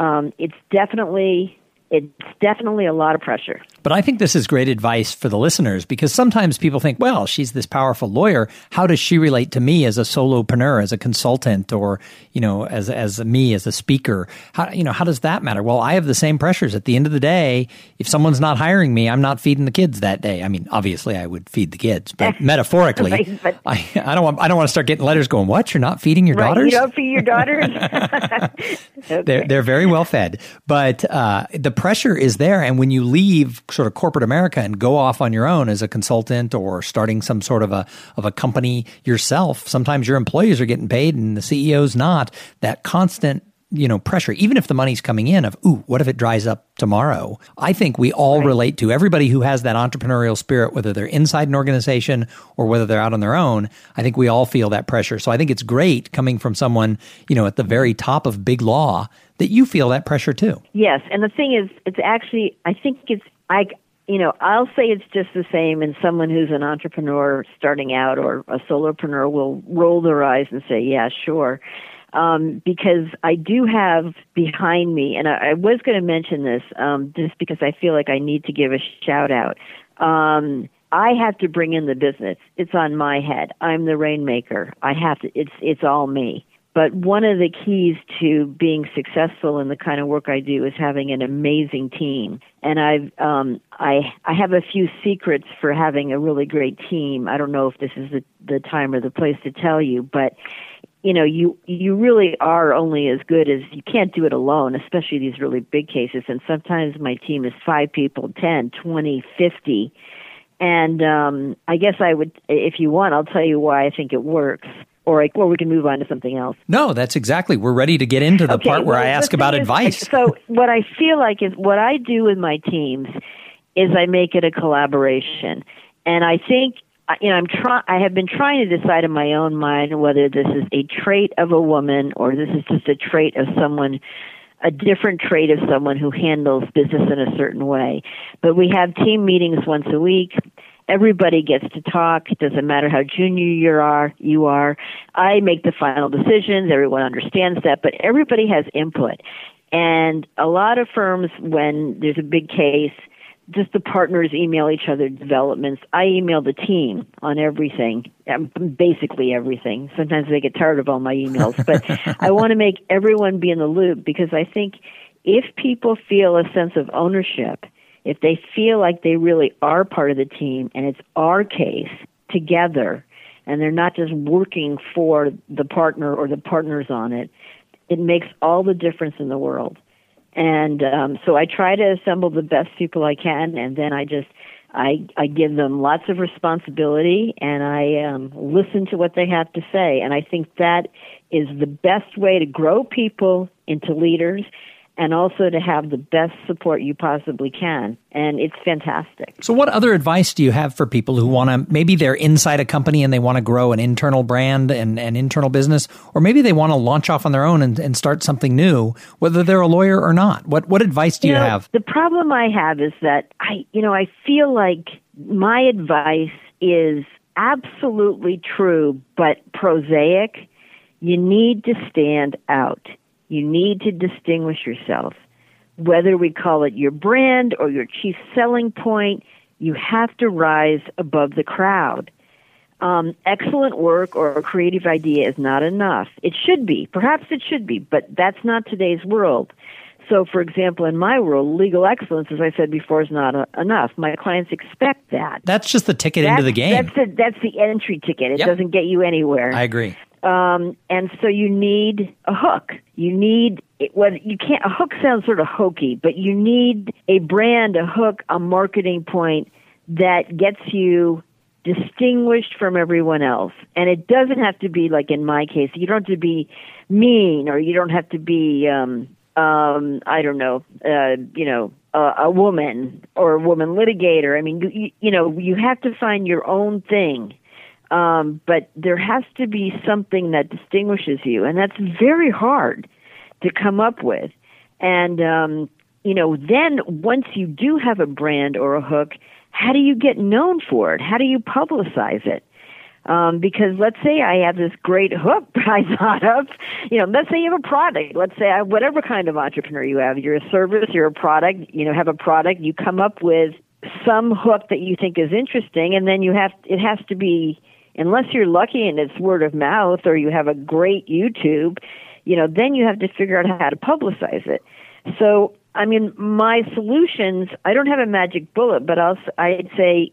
um, it's definitely it's definitely a lot of pressure. But I think this is great advice for the listeners because sometimes people think, well, she's this powerful lawyer. How does she relate to me as a solopreneur, as a consultant, or you know, as as me as a speaker? How you know how does that matter? Well, I have the same pressures. At the end of the day, if someone's not hiring me, I'm not feeding the kids that day. I mean, obviously, I would feed the kids, but metaphorically, right, but I, I don't want I don't want to start getting letters going. What? You're not feeding your right, daughters? You don't feed your daughters. okay. They're they're very well fed, but uh, the pressure is there. And when you leave sort of corporate America and go off on your own as a consultant or starting some sort of a of a company yourself, sometimes your employees are getting paid and the CEO's not. That constant you know pressure even if the money's coming in of ooh what if it dries up tomorrow i think we all right. relate to everybody who has that entrepreneurial spirit whether they're inside an organization or whether they're out on their own i think we all feel that pressure so i think it's great coming from someone you know at the very top of big law that you feel that pressure too yes and the thing is it's actually i think it's i you know, I'll say it's just the same, and someone who's an entrepreneur starting out or a solopreneur will roll their eyes and say, "Yeah, sure." um, because I do have behind me, and I, I was going to mention this um, just because I feel like I need to give a shout out. Um, I have to bring in the business. It's on my head. I'm the rainmaker. I have to. It's it's all me. But one of the keys to being successful in the kind of work I do is having an amazing team. And I've um, I I have a few secrets for having a really great team. I don't know if this is the the time or the place to tell you, but you know you you really are only as good as you can't do it alone especially these really big cases and sometimes my team is five people ten twenty fifty and um i guess i would if you want i'll tell you why i think it works or or we can move on to something else no that's exactly we're ready to get into the okay, part where well, i ask about is, advice so what i feel like is what i do with my teams is i make it a collaboration and i think you know, I'm trying. I have been trying to decide in my own mind whether this is a trait of a woman or this is just a trait of someone, a different trait of someone who handles business in a certain way. But we have team meetings once a week. Everybody gets to talk. It doesn't matter how junior you are. You are. I make the final decisions. Everyone understands that, but everybody has input. And a lot of firms, when there's a big case, just the partners email each other developments. I email the team on everything, um, basically everything. Sometimes they get tired of all my emails, but I want to make everyone be in the loop because I think if people feel a sense of ownership, if they feel like they really are part of the team and it's our case together, and they're not just working for the partner or the partners on it, it makes all the difference in the world. And um, so I try to assemble the best people I can, and then I just I I give them lots of responsibility, and I um, listen to what they have to say. And I think that is the best way to grow people into leaders and also to have the best support you possibly can. And it's fantastic. So, what other advice do you have for people who want to maybe they're inside a company and they want to grow an internal brand and an internal business, or maybe they want to launch off on their own and, and start something new, whether they're a lawyer or not? What, what advice do you, you know, have? The problem I have is that I, you know, I feel like my advice is absolutely true, but prosaic. You need to stand out you need to distinguish yourself. Whether we call it your brand or your chief selling point, you have to rise above the crowd. Um, excellent work or a creative idea is not enough. It should be. Perhaps it should be, but that's not today's world. So, for example, in my world, legal excellence, as I said before, is not a, enough. My clients expect that. That's just the ticket that's, into the game. That's the, that's the entry ticket. It yep. doesn't get you anywhere. I agree. Um, and so you need a hook. You need well, you can't. A hook sounds sort of hokey, but you need a brand, a hook, a marketing point that gets you distinguished from everyone else. And it doesn't have to be like in my case. You don't have to be mean, or you don't have to be. Um, um, I don't know, uh, you know, uh, a woman or a woman litigator. I mean, you, you know, you have to find your own thing. Um, but there has to be something that distinguishes you, and that's very hard to come up with. And um, you know, then once you do have a brand or a hook, how do you get known for it? How do you publicize it? Um, because let's say I have this great hook I thought of, you know, let's say you have a product. Let's say I, whatever kind of entrepreneur you have, you're a service, you're a product, you know, have a product, you come up with some hook that you think is interesting, and then you have, it has to be, unless you're lucky and it's word of mouth or you have a great YouTube, you know, then you have to figure out how to publicize it. So, I mean, my solutions, I don't have a magic bullet, but I'll, I'd say,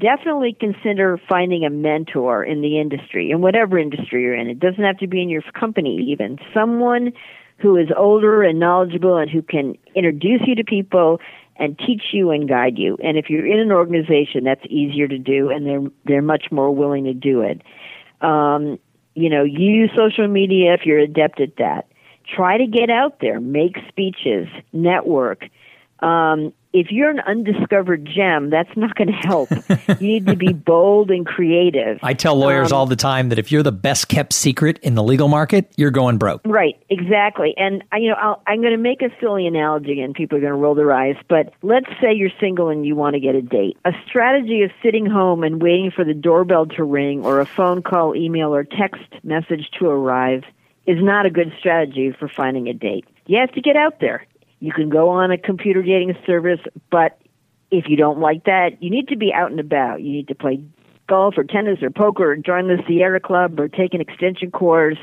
definitely consider finding a mentor in the industry, in whatever industry you're in. It doesn't have to be in your company, even. Someone who is older and knowledgeable and who can introduce you to people and teach you and guide you. And if you're in an organization, that's easier to do, and they're they're much more willing to do it. Um, you know, use social media if you're adept at that. Try to get out there, make speeches, network. Um, if you're an undiscovered gem, that's not going to help. you need to be bold and creative. I tell lawyers um, all the time that if you're the best kept secret in the legal market, you're going broke. Right, exactly. And you know, i am going to make a silly analogy, and people are going to roll their eyes. But let's say you're single and you want to get a date. A strategy of sitting home and waiting for the doorbell to ring, or a phone call, email, or text message to arrive is not a good strategy for finding a date. You have to get out there. You can go on a computer dating service, but if you don't like that, you need to be out and about. You need to play golf or tennis or poker or join the Sierra Club or take an extension course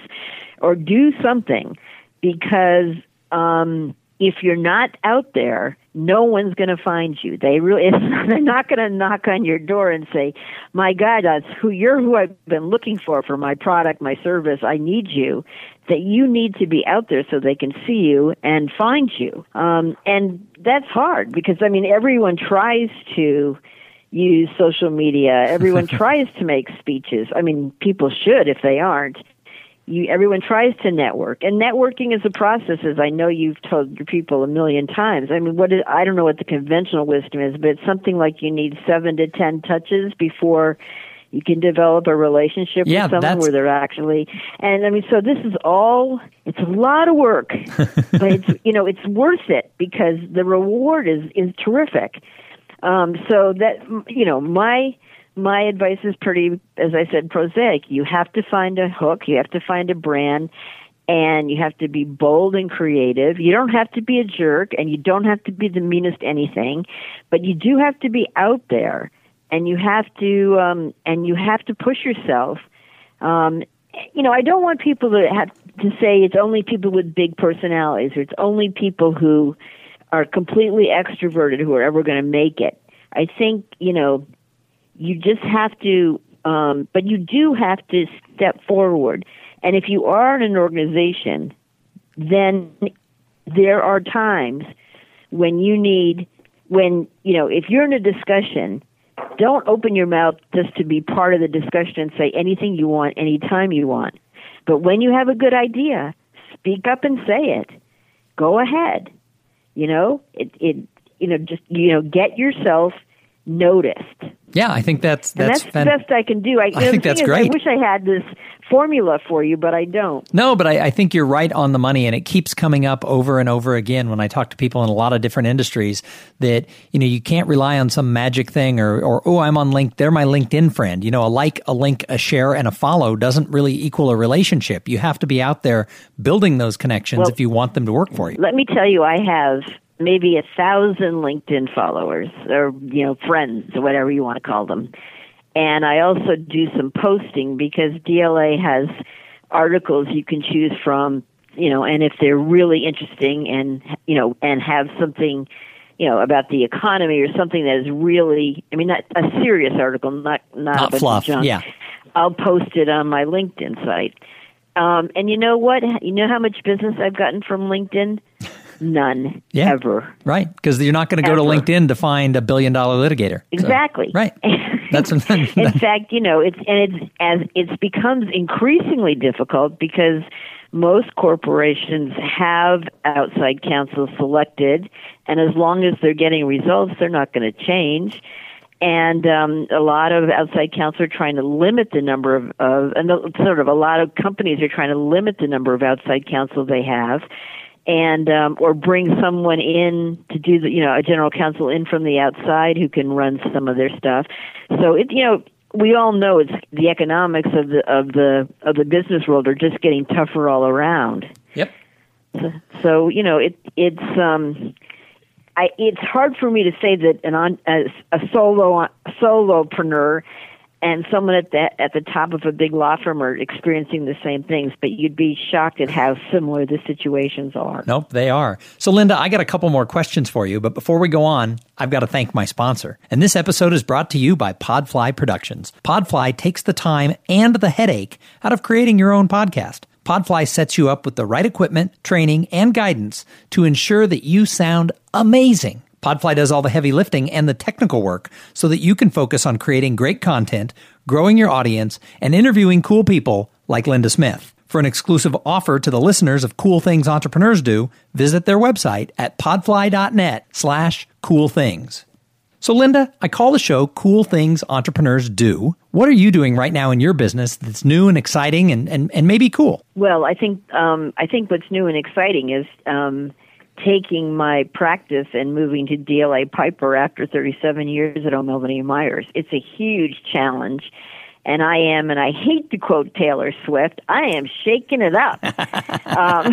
or do something because um, if you're not out there, no one's going to find you. They really, they're not going to knock on your door and say, "My God, that's who you're. Who I've been looking for for my product, my service. I need you." That you need to be out there so they can see you and find you. Um, and that's hard because I mean, everyone tries to use social media. Everyone tries to make speeches. I mean, people should if they aren't you everyone tries to network. And networking is a process as i know you've told your people a million times. I mean what is i don't know what the conventional wisdom is but it's something like you need seven to ten touches before you can develop a relationship yeah, with someone where they're actually and i mean so this is all it's a lot of work but it's you know it's worth it because the reward is is terrific. Um so that you know my my advice is pretty, as I said, prosaic. You have to find a hook, you have to find a brand, and you have to be bold and creative. You don't have to be a jerk, and you don't have to be the meanest anything, but you do have to be out there, and you have to, um, and you have to push yourself. Um, you know, I don't want people to have to say it's only people with big personalities, or it's only people who are completely extroverted who are ever going to make it. I think, you know, you just have to, um, but you do have to step forward. And if you are in an organization, then there are times when you need, when, you know, if you're in a discussion, don't open your mouth just to be part of the discussion and say anything you want anytime you want. But when you have a good idea, speak up and say it. Go ahead. You know, it, it, you know, just, you know, get yourself noticed. Yeah, I think that's that's, that's the best I can do. I, I think that's great. I wish I had this formula for you, but I don't. No, but I, I, think you're right on the money, and it keeps coming up over and over again when I talk to people in a lot of different industries. That you know you can't rely on some magic thing, or or oh, I'm on link. They're my LinkedIn friend. You know, a like, a link, a share, and a follow doesn't really equal a relationship. You have to be out there building those connections well, if you want them to work for you. Let me tell you, I have maybe a thousand LinkedIn followers or you know friends or whatever you want to call them. And I also do some posting because DLA has articles you can choose from, you know, and if they're really interesting and you know and have something you know about the economy or something that is really I mean not a serious article, not not, not fluff, junk, yeah. I'll post it on my LinkedIn site. Um, and you know what? You know how much business I've gotten from LinkedIn? None. Yeah. Ever. Right. Because you're not going to go to LinkedIn to find a billion dollar litigator. Exactly. So, right. That's in fact, you know, it's and it's as it's becomes increasingly difficult because most corporations have outside counsel selected, and as long as they're getting results, they're not going to change. And um, a lot of outside counsel are trying to limit the number of, of, and sort of a lot of companies are trying to limit the number of outside counsel they have and um, or bring someone in to do the you know a general counsel in from the outside who can run some of their stuff. So it you know we all know it's the economics of the of the of the business world are just getting tougher all around. Yep. So, so you know it it's um I it's hard for me to say that an on a, a solo solopreneur and someone at the at the top of a big law firm are experiencing the same things, but you'd be shocked at how similar the situations are. Nope, they are. So, Linda, I got a couple more questions for you, but before we go on, I've got to thank my sponsor. And this episode is brought to you by Podfly Productions. Podfly takes the time and the headache out of creating your own podcast. Podfly sets you up with the right equipment, training, and guidance to ensure that you sound amazing. Podfly does all the heavy lifting and the technical work so that you can focus on creating great content, growing your audience, and interviewing cool people like Linda Smith. For an exclusive offer to the listeners of Cool Things Entrepreneurs Do, visit their website at podfly.net slash cool things. So, Linda, I call the show Cool Things Entrepreneurs Do. What are you doing right now in your business that's new and exciting and, and, and maybe cool? Well, I think um, I think what's new and exciting is um, taking my practice and moving to DLA Piper after 37 years at O'Melveny Myers. It's a huge challenge. And I am, and I hate to quote Taylor Swift, I am shaking it up. um,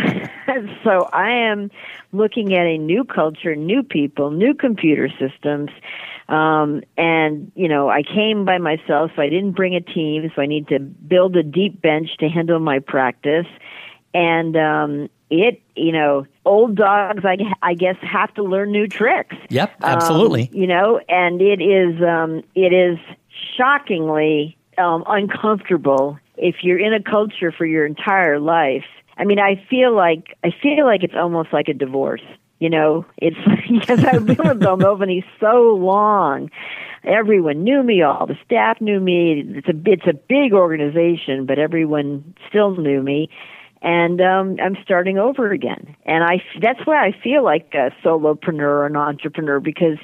so I am looking at a new culture, new people, new computer systems. Um, and, you know, I came by myself, so I didn't bring a team, so I need to build a deep bench to handle my practice. And, um, it, you know, old dogs, I, I guess, have to learn new tricks. Yep, absolutely. Um, you know, and it is, um, it is shockingly um, uncomfortable if you're in a culture for your entire life. I mean, I feel like I feel like it's almost like a divorce. You know, it's because I've been with Bill Melveny so long. Everyone knew me, all the staff knew me. It's a it's a big organization, but everyone still knew me and um, I'm starting over again. And I that's why I feel like a solopreneur or an entrepreneur because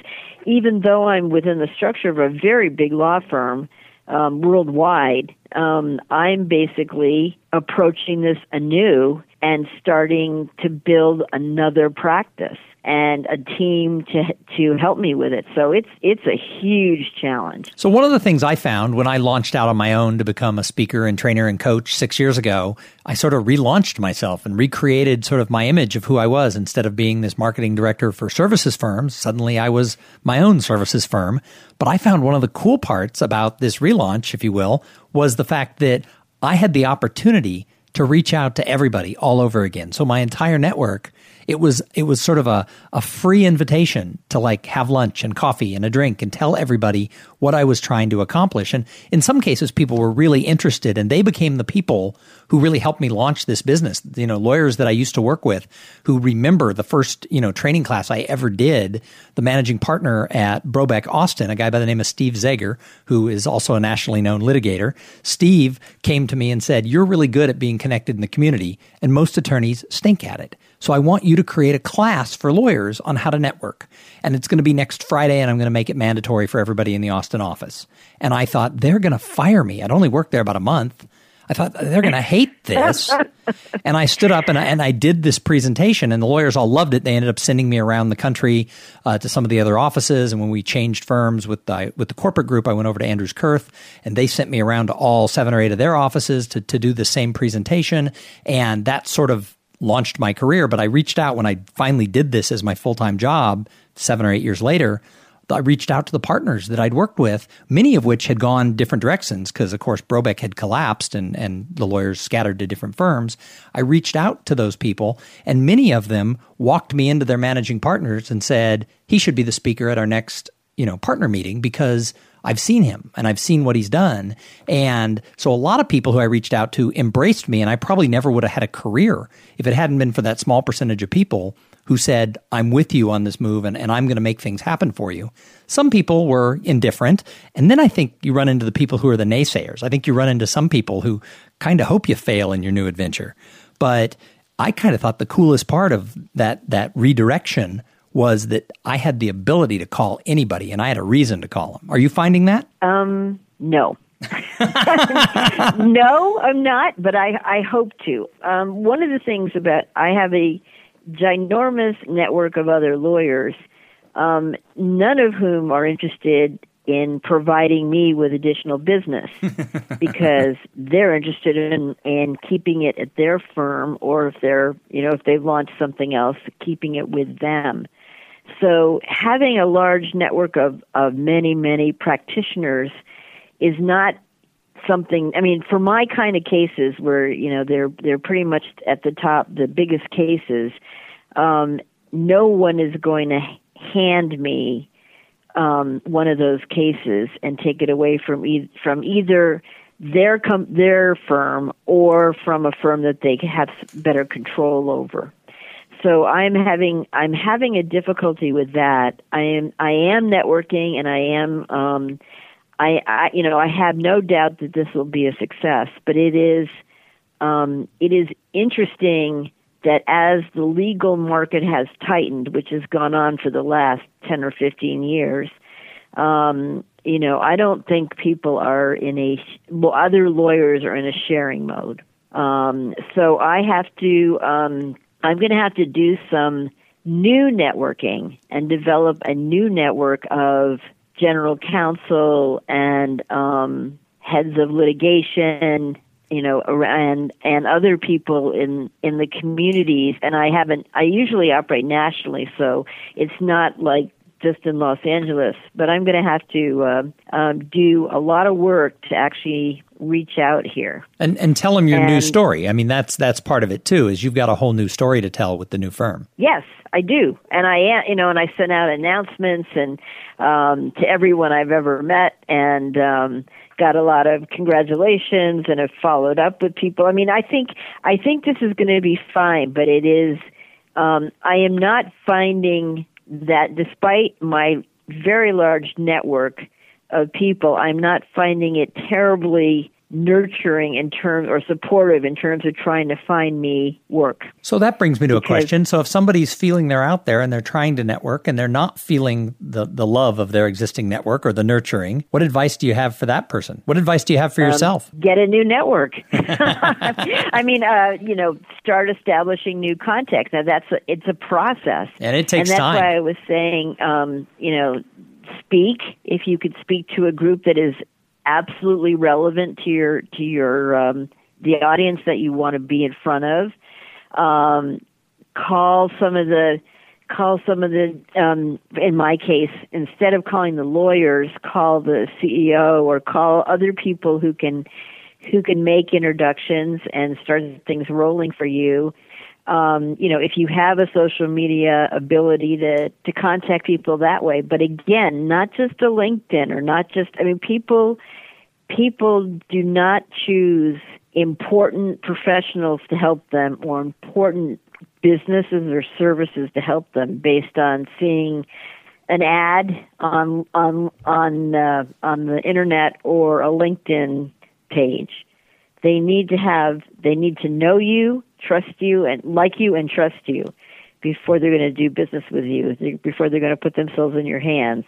even though I'm within the structure of a very big law firm um, worldwide, um, I'm basically approaching this anew and starting to build another practice and a team to to help me with it. So it's it's a huge challenge. So one of the things I found when I launched out on my own to become a speaker and trainer and coach 6 years ago, I sort of relaunched myself and recreated sort of my image of who I was instead of being this marketing director for services firms, suddenly I was my own services firm. But I found one of the cool parts about this relaunch, if you will, was the fact that I had the opportunity to reach out to everybody all over again. So my entire network it was it was sort of a, a free invitation to like have lunch and coffee and a drink and tell everybody what I was trying to accomplish. And in some cases, people were really interested and they became the people who really helped me launch this business. You know, lawyers that I used to work with who remember the first, you know, training class I ever did, the managing partner at Brobeck Austin, a guy by the name of Steve Zager, who is also a nationally known litigator. Steve came to me and said, You're really good at being connected in the community, and most attorneys stink at it. So I want you to create a class for lawyers on how to network. And it's going to be next Friday, and I'm going to make it mandatory for everybody in the Austin office. And I thought, they're going to fire me. I'd only worked there about a month. I thought they're going to hate this. and I stood up and I, and I did this presentation, and the lawyers all loved it. They ended up sending me around the country uh, to some of the other offices. And when we changed firms with the, with the corporate group, I went over to Andrews Kurth, and they sent me around to all seven or eight of their offices to, to do the same presentation. And that sort of launched my career, but I reached out when I finally did this as my full time job seven or eight years later. I reached out to the partners that I'd worked with, many of which had gone different directions because, of course, Brobeck had collapsed and, and the lawyers scattered to different firms. I reached out to those people, and many of them walked me into their managing partners and said, he should be the speaker at our next you know partner meeting because I've seen him and I've seen what he's done. And so a lot of people who I reached out to embraced me, and I probably never would have had a career if it hadn't been for that small percentage of people who said, I'm with you on this move and, and I'm going to make things happen for you. Some people were indifferent. And then I think you run into the people who are the naysayers. I think you run into some people who kind of hope you fail in your new adventure. But I kind of thought the coolest part of that that redirection was that I had the ability to call anybody and I had a reason to call them. Are you finding that? Um, no. no, I'm not, but I, I hope to. Um, one of the things about I have a ginormous network of other lawyers, um, none of whom are interested in providing me with additional business because they're interested in in keeping it at their firm or if they're you know if they've launched something else keeping it with them so having a large network of of many many practitioners is not something i mean for my kind of cases where you know they're they're pretty much at the top the biggest cases um no one is going to hand me um, one of those cases and take it away from e- from either their com- their firm or from a firm that they have better control over. So I'm having I'm having a difficulty with that. I am I am networking and I am um, I, I you know I have no doubt that this will be a success, but it is um, it is interesting that as the legal market has tightened, which has gone on for the last 10 or 15 years, um, you know, I don't think people are in a, well, other lawyers are in a sharing mode. Um, so I have to, um, I'm going to have to do some new networking and develop a new network of general counsel and um, heads of litigation you know and and other people in in the communities. And i haven't i usually operate nationally so it's not like just in los angeles but i'm going to have to uh, um, do a lot of work to actually reach out here and and tell them your and, new story i mean that's that's part of it too is you've got a whole new story to tell with the new firm yes i do and i am you know and i send out announcements and um to everyone i've ever met and um got a lot of congratulations and have followed up with people. I mean, I think I think this is going to be fine, but it is. Um, I am not finding that, despite my very large network of people, I'm not finding it terribly nurturing in terms or supportive in terms of trying to find me work. So that brings me to because, a question. So if somebody's feeling they're out there and they're trying to network and they're not feeling the, the love of their existing network or the nurturing, what advice do you have for that person? What advice do you have for um, yourself? Get a new network. I mean, uh, you know, start establishing new contacts. Now that's a, it's a process, and it takes and that's time. why I was saying, um, you know, speak if you could speak to a group that is absolutely relevant to your to your um, the audience that you want to be in front of. Um, call some of the call some of the um, in my case instead of calling the lawyers call the ceo or call other people who can who can make introductions and start things rolling for you um, you know if you have a social media ability to to contact people that way but again not just a linkedin or not just i mean people people do not choose important professionals to help them or important businesses or services to help them based on seeing an ad on on on uh, on the internet or a LinkedIn page. They need to have they need to know you, trust you, and like you and trust you before they're going to do business with you. Before they're going to put themselves in your hands.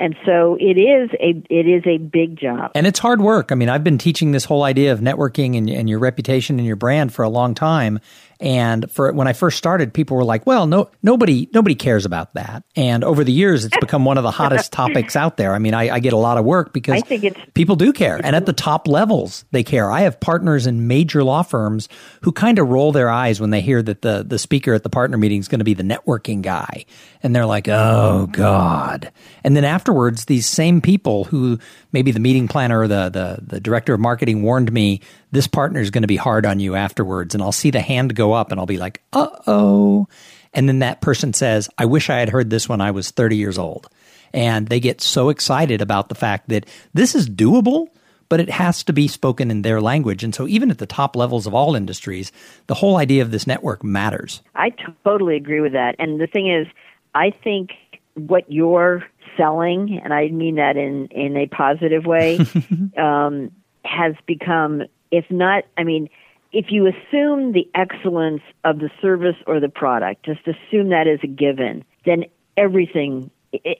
And so it is a it is a big job. And it's hard work. I mean, I've been teaching this whole idea of networking and, and your reputation and your brand for a long time. And for when I first started, people were like, "Well, no, nobody, nobody cares about that." And over the years, it's become one of the hottest topics out there. I mean, I, I get a lot of work because I think it's, people do care, and at the top levels, they care. I have partners in major law firms who kind of roll their eyes when they hear that the the speaker at the partner meeting is going to be the networking guy, and they're like, "Oh God!" And then afterwards, these same people who maybe the meeting planner or the the, the director of marketing warned me this partner is going to be hard on you afterwards. And I'll see the hand go up and I'll be like, uh oh. And then that person says, I wish I had heard this when I was 30 years old. And they get so excited about the fact that this is doable, but it has to be spoken in their language. And so, even at the top levels of all industries, the whole idea of this network matters. I totally agree with that. And the thing is, I think what you're selling, and I mean that in, in a positive way, um, has become if not, I mean, if you assume the excellence of the service or the product, just assume that as a given, then everything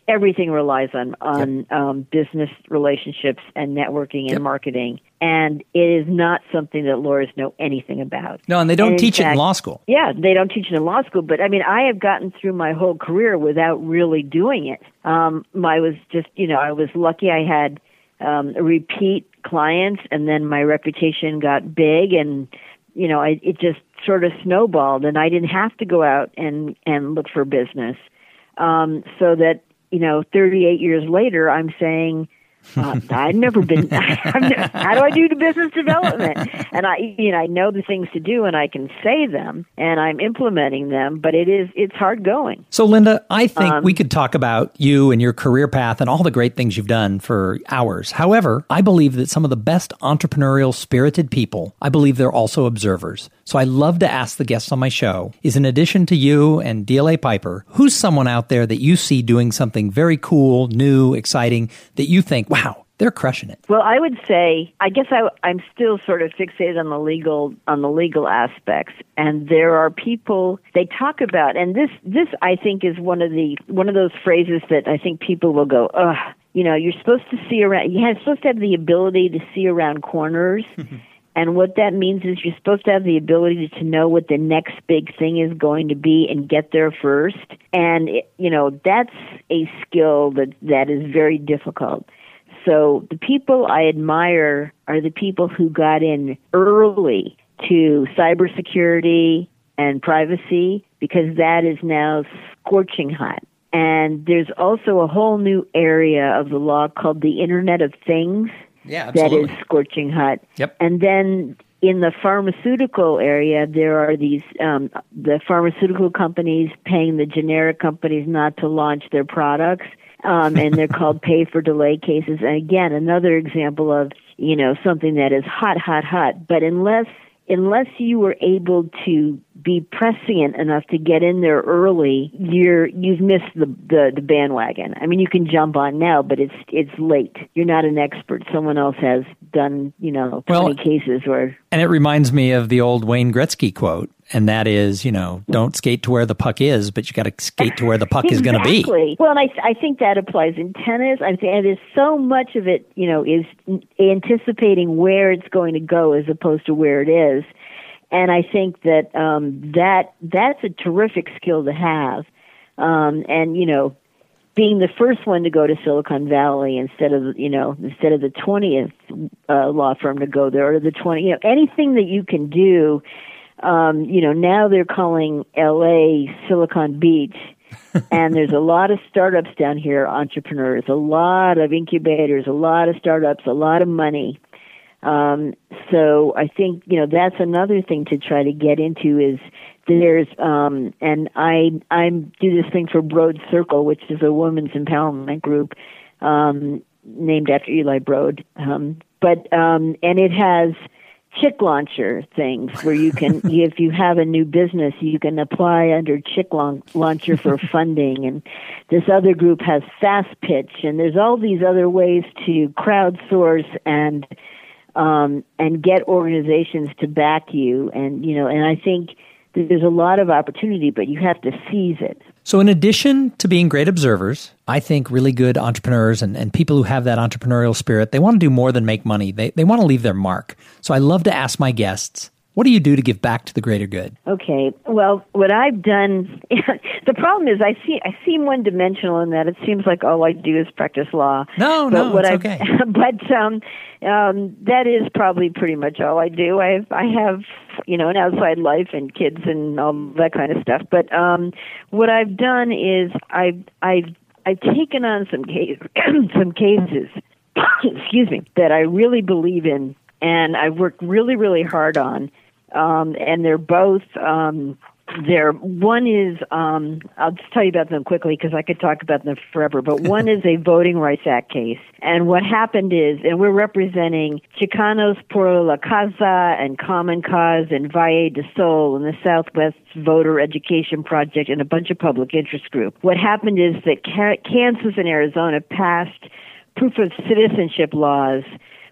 everything relies on on yep. um, business relationships and networking and yep. marketing, and it is not something that lawyers know anything about. No, and they don't and teach fact, it in law school. Yeah, they don't teach it in law school. But I mean, I have gotten through my whole career without really doing it. Um, I was just, you know, I was lucky. I had um, a repeat clients, and then my reputation got big, and you know, I, it just sort of snowballed, and I didn't have to go out and and look for business. Um, so that you know 38 years later i'm saying uh, I've never been. how do I do the business development? And I, you know, I know the things to do, and I can say them, and I'm implementing them. But it is, it's hard going. So, Linda, I think um, we could talk about you and your career path and all the great things you've done for hours. However, I believe that some of the best entrepreneurial, spirited people, I believe they're also observers. So, I love to ask the guests on my show: is in addition to you and DLA Piper, who's someone out there that you see doing something very cool, new, exciting that you think, wow, they're crushing it. Well, I would say, I guess I, I'm still sort of fixated on the legal on the legal aspects, and there are people they talk about, and this this I think is one of the one of those phrases that I think people will go, ugh. You know, you're supposed to see around. You're supposed to have the ability to see around corners. And what that means is you're supposed to have the ability to know what the next big thing is going to be and get there first. And, it, you know, that's a skill that, that is very difficult. So the people I admire are the people who got in early to cybersecurity and privacy because that is now scorching hot. And there's also a whole new area of the law called the Internet of Things yeah, that is scorching hot. Yep. And then in the pharmaceutical area, there are these um, the pharmaceutical companies paying the generic companies not to launch their products um, and they're called pay for delay cases. And again, another example of you know something that is hot, hot, hot. But unless unless you were able to be prescient enough to get in there early, you're you've missed the, the the bandwagon. I mean, you can jump on now, but it's it's late. You're not an expert. Someone else has done you know twenty well, cases or. And it reminds me of the old Wayne Gretzky quote, and that is, you know, don't skate to where the puck is, but you got to skate to where the puck exactly. is going to be. Well, and I I think that applies in tennis. I think there's so much of it, you know, is anticipating where it's going to go as opposed to where it is and I think that um, that that's a terrific skill to have. Um, and you know, being the first one to go to Silicon Valley instead of you know instead of the twentieth uh, law firm to go there or the twenty, you know, anything that you can do. Um, you know, now they're calling L.A. Silicon Beach. and there's a lot of startups down here, entrepreneurs, a lot of incubators, a lot of startups, a lot of money. Um, so I think you know that's another thing to try to get into is there's um, and I I do this thing for Broad Circle, which is a women's empowerment group um, named after Eli Broad. Um, but um, and it has chick launcher things where you can if you have a new business you can apply under chick launcher for funding and this other group has fast pitch and there's all these other ways to crowdsource and um, and get organizations to back you. And you know, and I think there's a lot of opportunity, but you have to seize it. So, in addition to being great observers, I think really good entrepreneurs and, and people who have that entrepreneurial spirit, they want to do more than make money. They, they want to leave their mark. So, I love to ask my guests what do you do to give back to the greater good? Okay. Well, what I've done, the problem is I see I seem one dimensional in that it seems like all I do is practice law. No, but no, what it's I've, okay. but um, um, that is probably pretty much all I do. I have, I have you know an outside life and kids and all that kind of stuff. But um, what I've done is I've I've I've taken on some case some cases. excuse me that I really believe in and I've worked really, really hard on um, and they're both um, they're one is um, I'll just tell you about them quickly because I could talk about them forever. But one is a Voting Rights Act case, and what happened is, and we're representing Chicanos por la Causa and Common Cause and Valle del Sol and the Southwest Voter Education Project and a bunch of public interest groups. What happened is that Kansas and Arizona passed proof of citizenship laws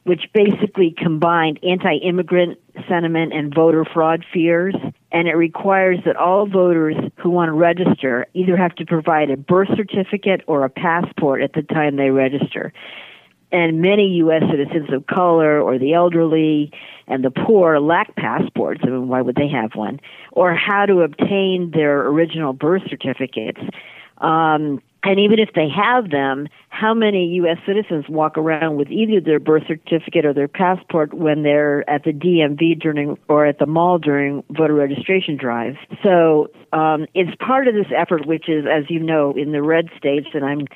which basically combined anti-immigrant sentiment and voter fraud fears. And it requires that all voters who want to register either have to provide a birth certificate or a passport at the time they register. And many U.S. citizens of color or the elderly and the poor lack passports. I mean, why would they have one? Or how to obtain their original birth certificates. Um, and even if they have them, how many U.S. citizens walk around with either their birth certificate or their passport when they're at the DMV during or at the mall during voter registration drives? So um, it's part of this effort, which is, as you know, in the red states, and I'm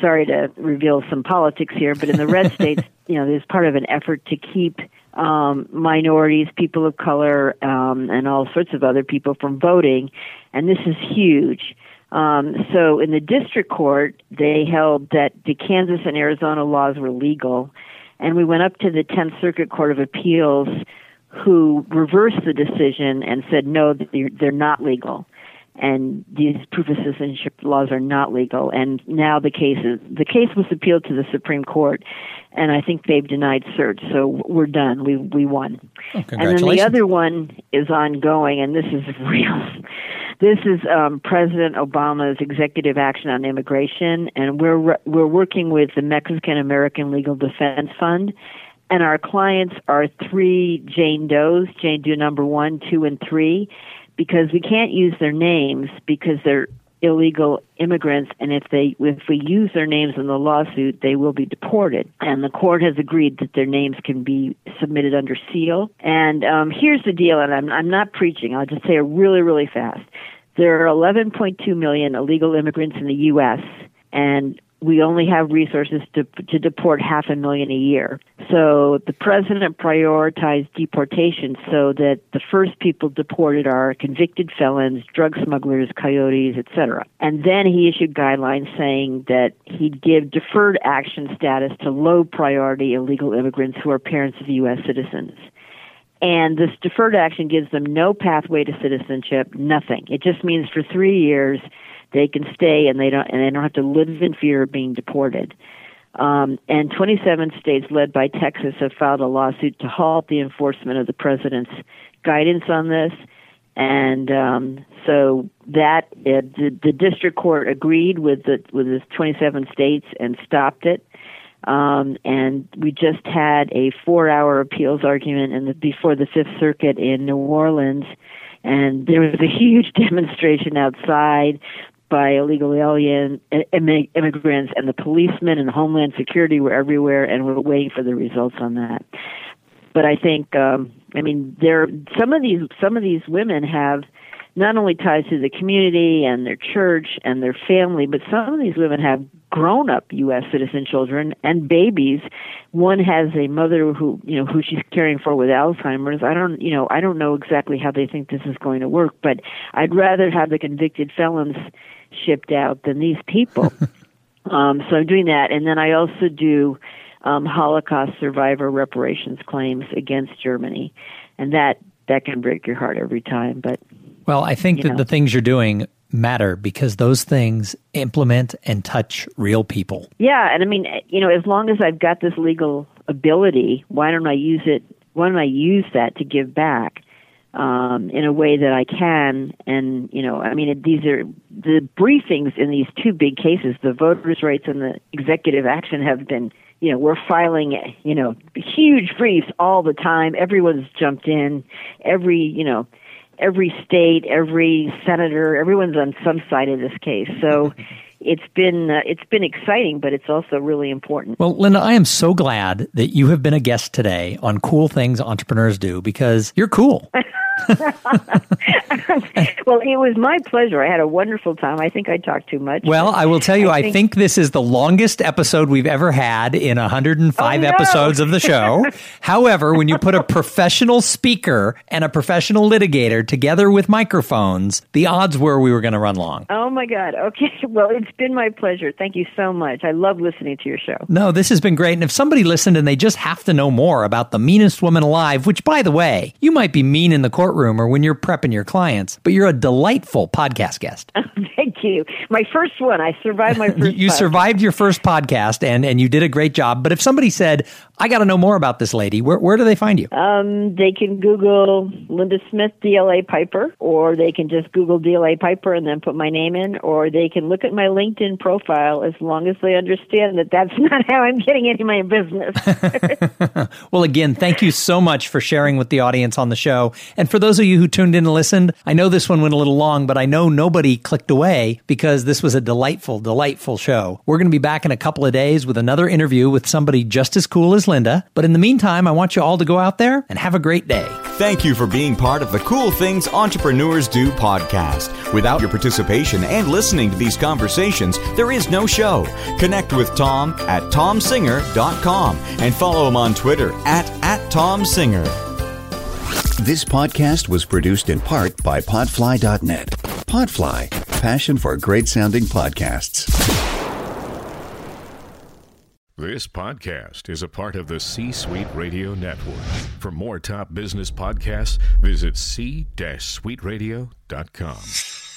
sorry to reveal some politics here, but in the red states, you know, there's part of an effort to keep um, minorities, people of color, um, and all sorts of other people from voting, and this is huge. Um, so in the district court, they held that the Kansas and Arizona laws were legal, and we went up to the Tenth Circuit Court of Appeals, who reversed the decision and said no, they're, they're not legal, and these proof of citizenship laws are not legal. And now the case is the case was appealed to the Supreme Court, and I think they've denied cert, so we're done. We we won. Oh, and then the other one is ongoing, and this is real. This is um, President Obama's executive action on immigration, and we're we're working with the Mexican American Legal Defense Fund, and our clients are three Jane Does, Jane Doe number one, two, and three, because we can't use their names because they're illegal immigrants, and if they if we use their names in the lawsuit, they will be deported. And the court has agreed that their names can be submitted under seal. And um, here's the deal, and I'm I'm not preaching. I'll just say it really really fast. There are 11.2 million illegal immigrants in the U.S. and we only have resources to to deport half a million a year. So the president prioritized deportation so that the first people deported are convicted felons, drug smugglers, coyotes, etc. And then he issued guidelines saying that he'd give deferred action status to low priority illegal immigrants who are parents of US citizens. And this deferred action gives them no pathway to citizenship, nothing. It just means for 3 years they can stay and they don't and they don't have to live in fear of being deported. Um, and 27 states, led by Texas, have filed a lawsuit to halt the enforcement of the president's guidance on this. And um, so that uh, the, the district court agreed with the with the 27 states and stopped it. Um, and we just had a four-hour appeals argument in the, before the Fifth Circuit in New Orleans, and there was a huge demonstration outside by illegal alien immigrants, and the policemen and Homeland Security were everywhere, and we're waiting for the results on that. But I think, um, I mean, there some of these some of these women have not only ties to the community and their church and their family, but some of these women have grown up U.S. citizen children and babies. One has a mother who, you know, who she's caring for with Alzheimer's. I don't, you know, I don't know exactly how they think this is going to work, but I'd rather have the convicted felons shipped out than these people. um, so I'm doing that, and then I also do um, Holocaust survivor reparations claims against Germany, and that that can break your heart every time. But well, I think that know. the things you're doing matter because those things implement and touch real people. Yeah, and I mean, you know, as long as I've got this legal ability, why don't I use it? Why don't I use that to give back? Um, in a way that I can. And you know, I mean, these are the briefings in these two big cases. The voters' rights and the executive action have been. You know, we're filing, you know, huge briefs all the time. Everyone's jumped in. Every, you know, every state, every senator, everyone's on some side of this case. So it's been uh, it's been exciting, but it's also really important. Well, Linda, I am so glad that you have been a guest today on Cool Things Entrepreneurs Do because you're cool. well, it was my pleasure. I had a wonderful time. I think I talked too much. Well, I will tell you, I think, I think this is the longest episode we've ever had in 105 oh, no. episodes of the show. However, when you put a professional speaker and a professional litigator together with microphones, the odds were we were going to run long. Oh, my God. Okay. Well, it's been my pleasure. Thank you so much. I love listening to your show. No, this has been great. And if somebody listened and they just have to know more about the meanest woman alive, which, by the way, you might be mean in the courtroom or when you're prepping your clients, but you're a delightful podcast guest. Thank Thank you. My first one. I survived my first. you podcast. survived your first podcast, and and you did a great job. But if somebody said, "I got to know more about this lady," where where do they find you? Um, they can Google Linda Smith DLA Piper, or they can just Google DLA Piper and then put my name in, or they can look at my LinkedIn profile as long as they understand that that's not how I'm getting into my business. well, again, thank you so much for sharing with the audience on the show. And for those of you who tuned in and listened, I know this one went a little long, but I know nobody clicked away because this was a delightful, delightful show. We're going to be back in a couple of days with another interview with somebody just as cool as Linda. But in the meantime, I want you all to go out there and have a great day. Thank you for being part of the Cool Things Entrepreneurs Do podcast. Without your participation and listening to these conversations, there is no show. Connect with Tom at tomsinger.com and follow him on Twitter at, at tomsinger. This podcast was produced in part by Podfly.net. Podfly, passion for great sounding podcasts. This podcast is a part of the C Suite Radio Network. For more top business podcasts, visit c-suiteradio.com.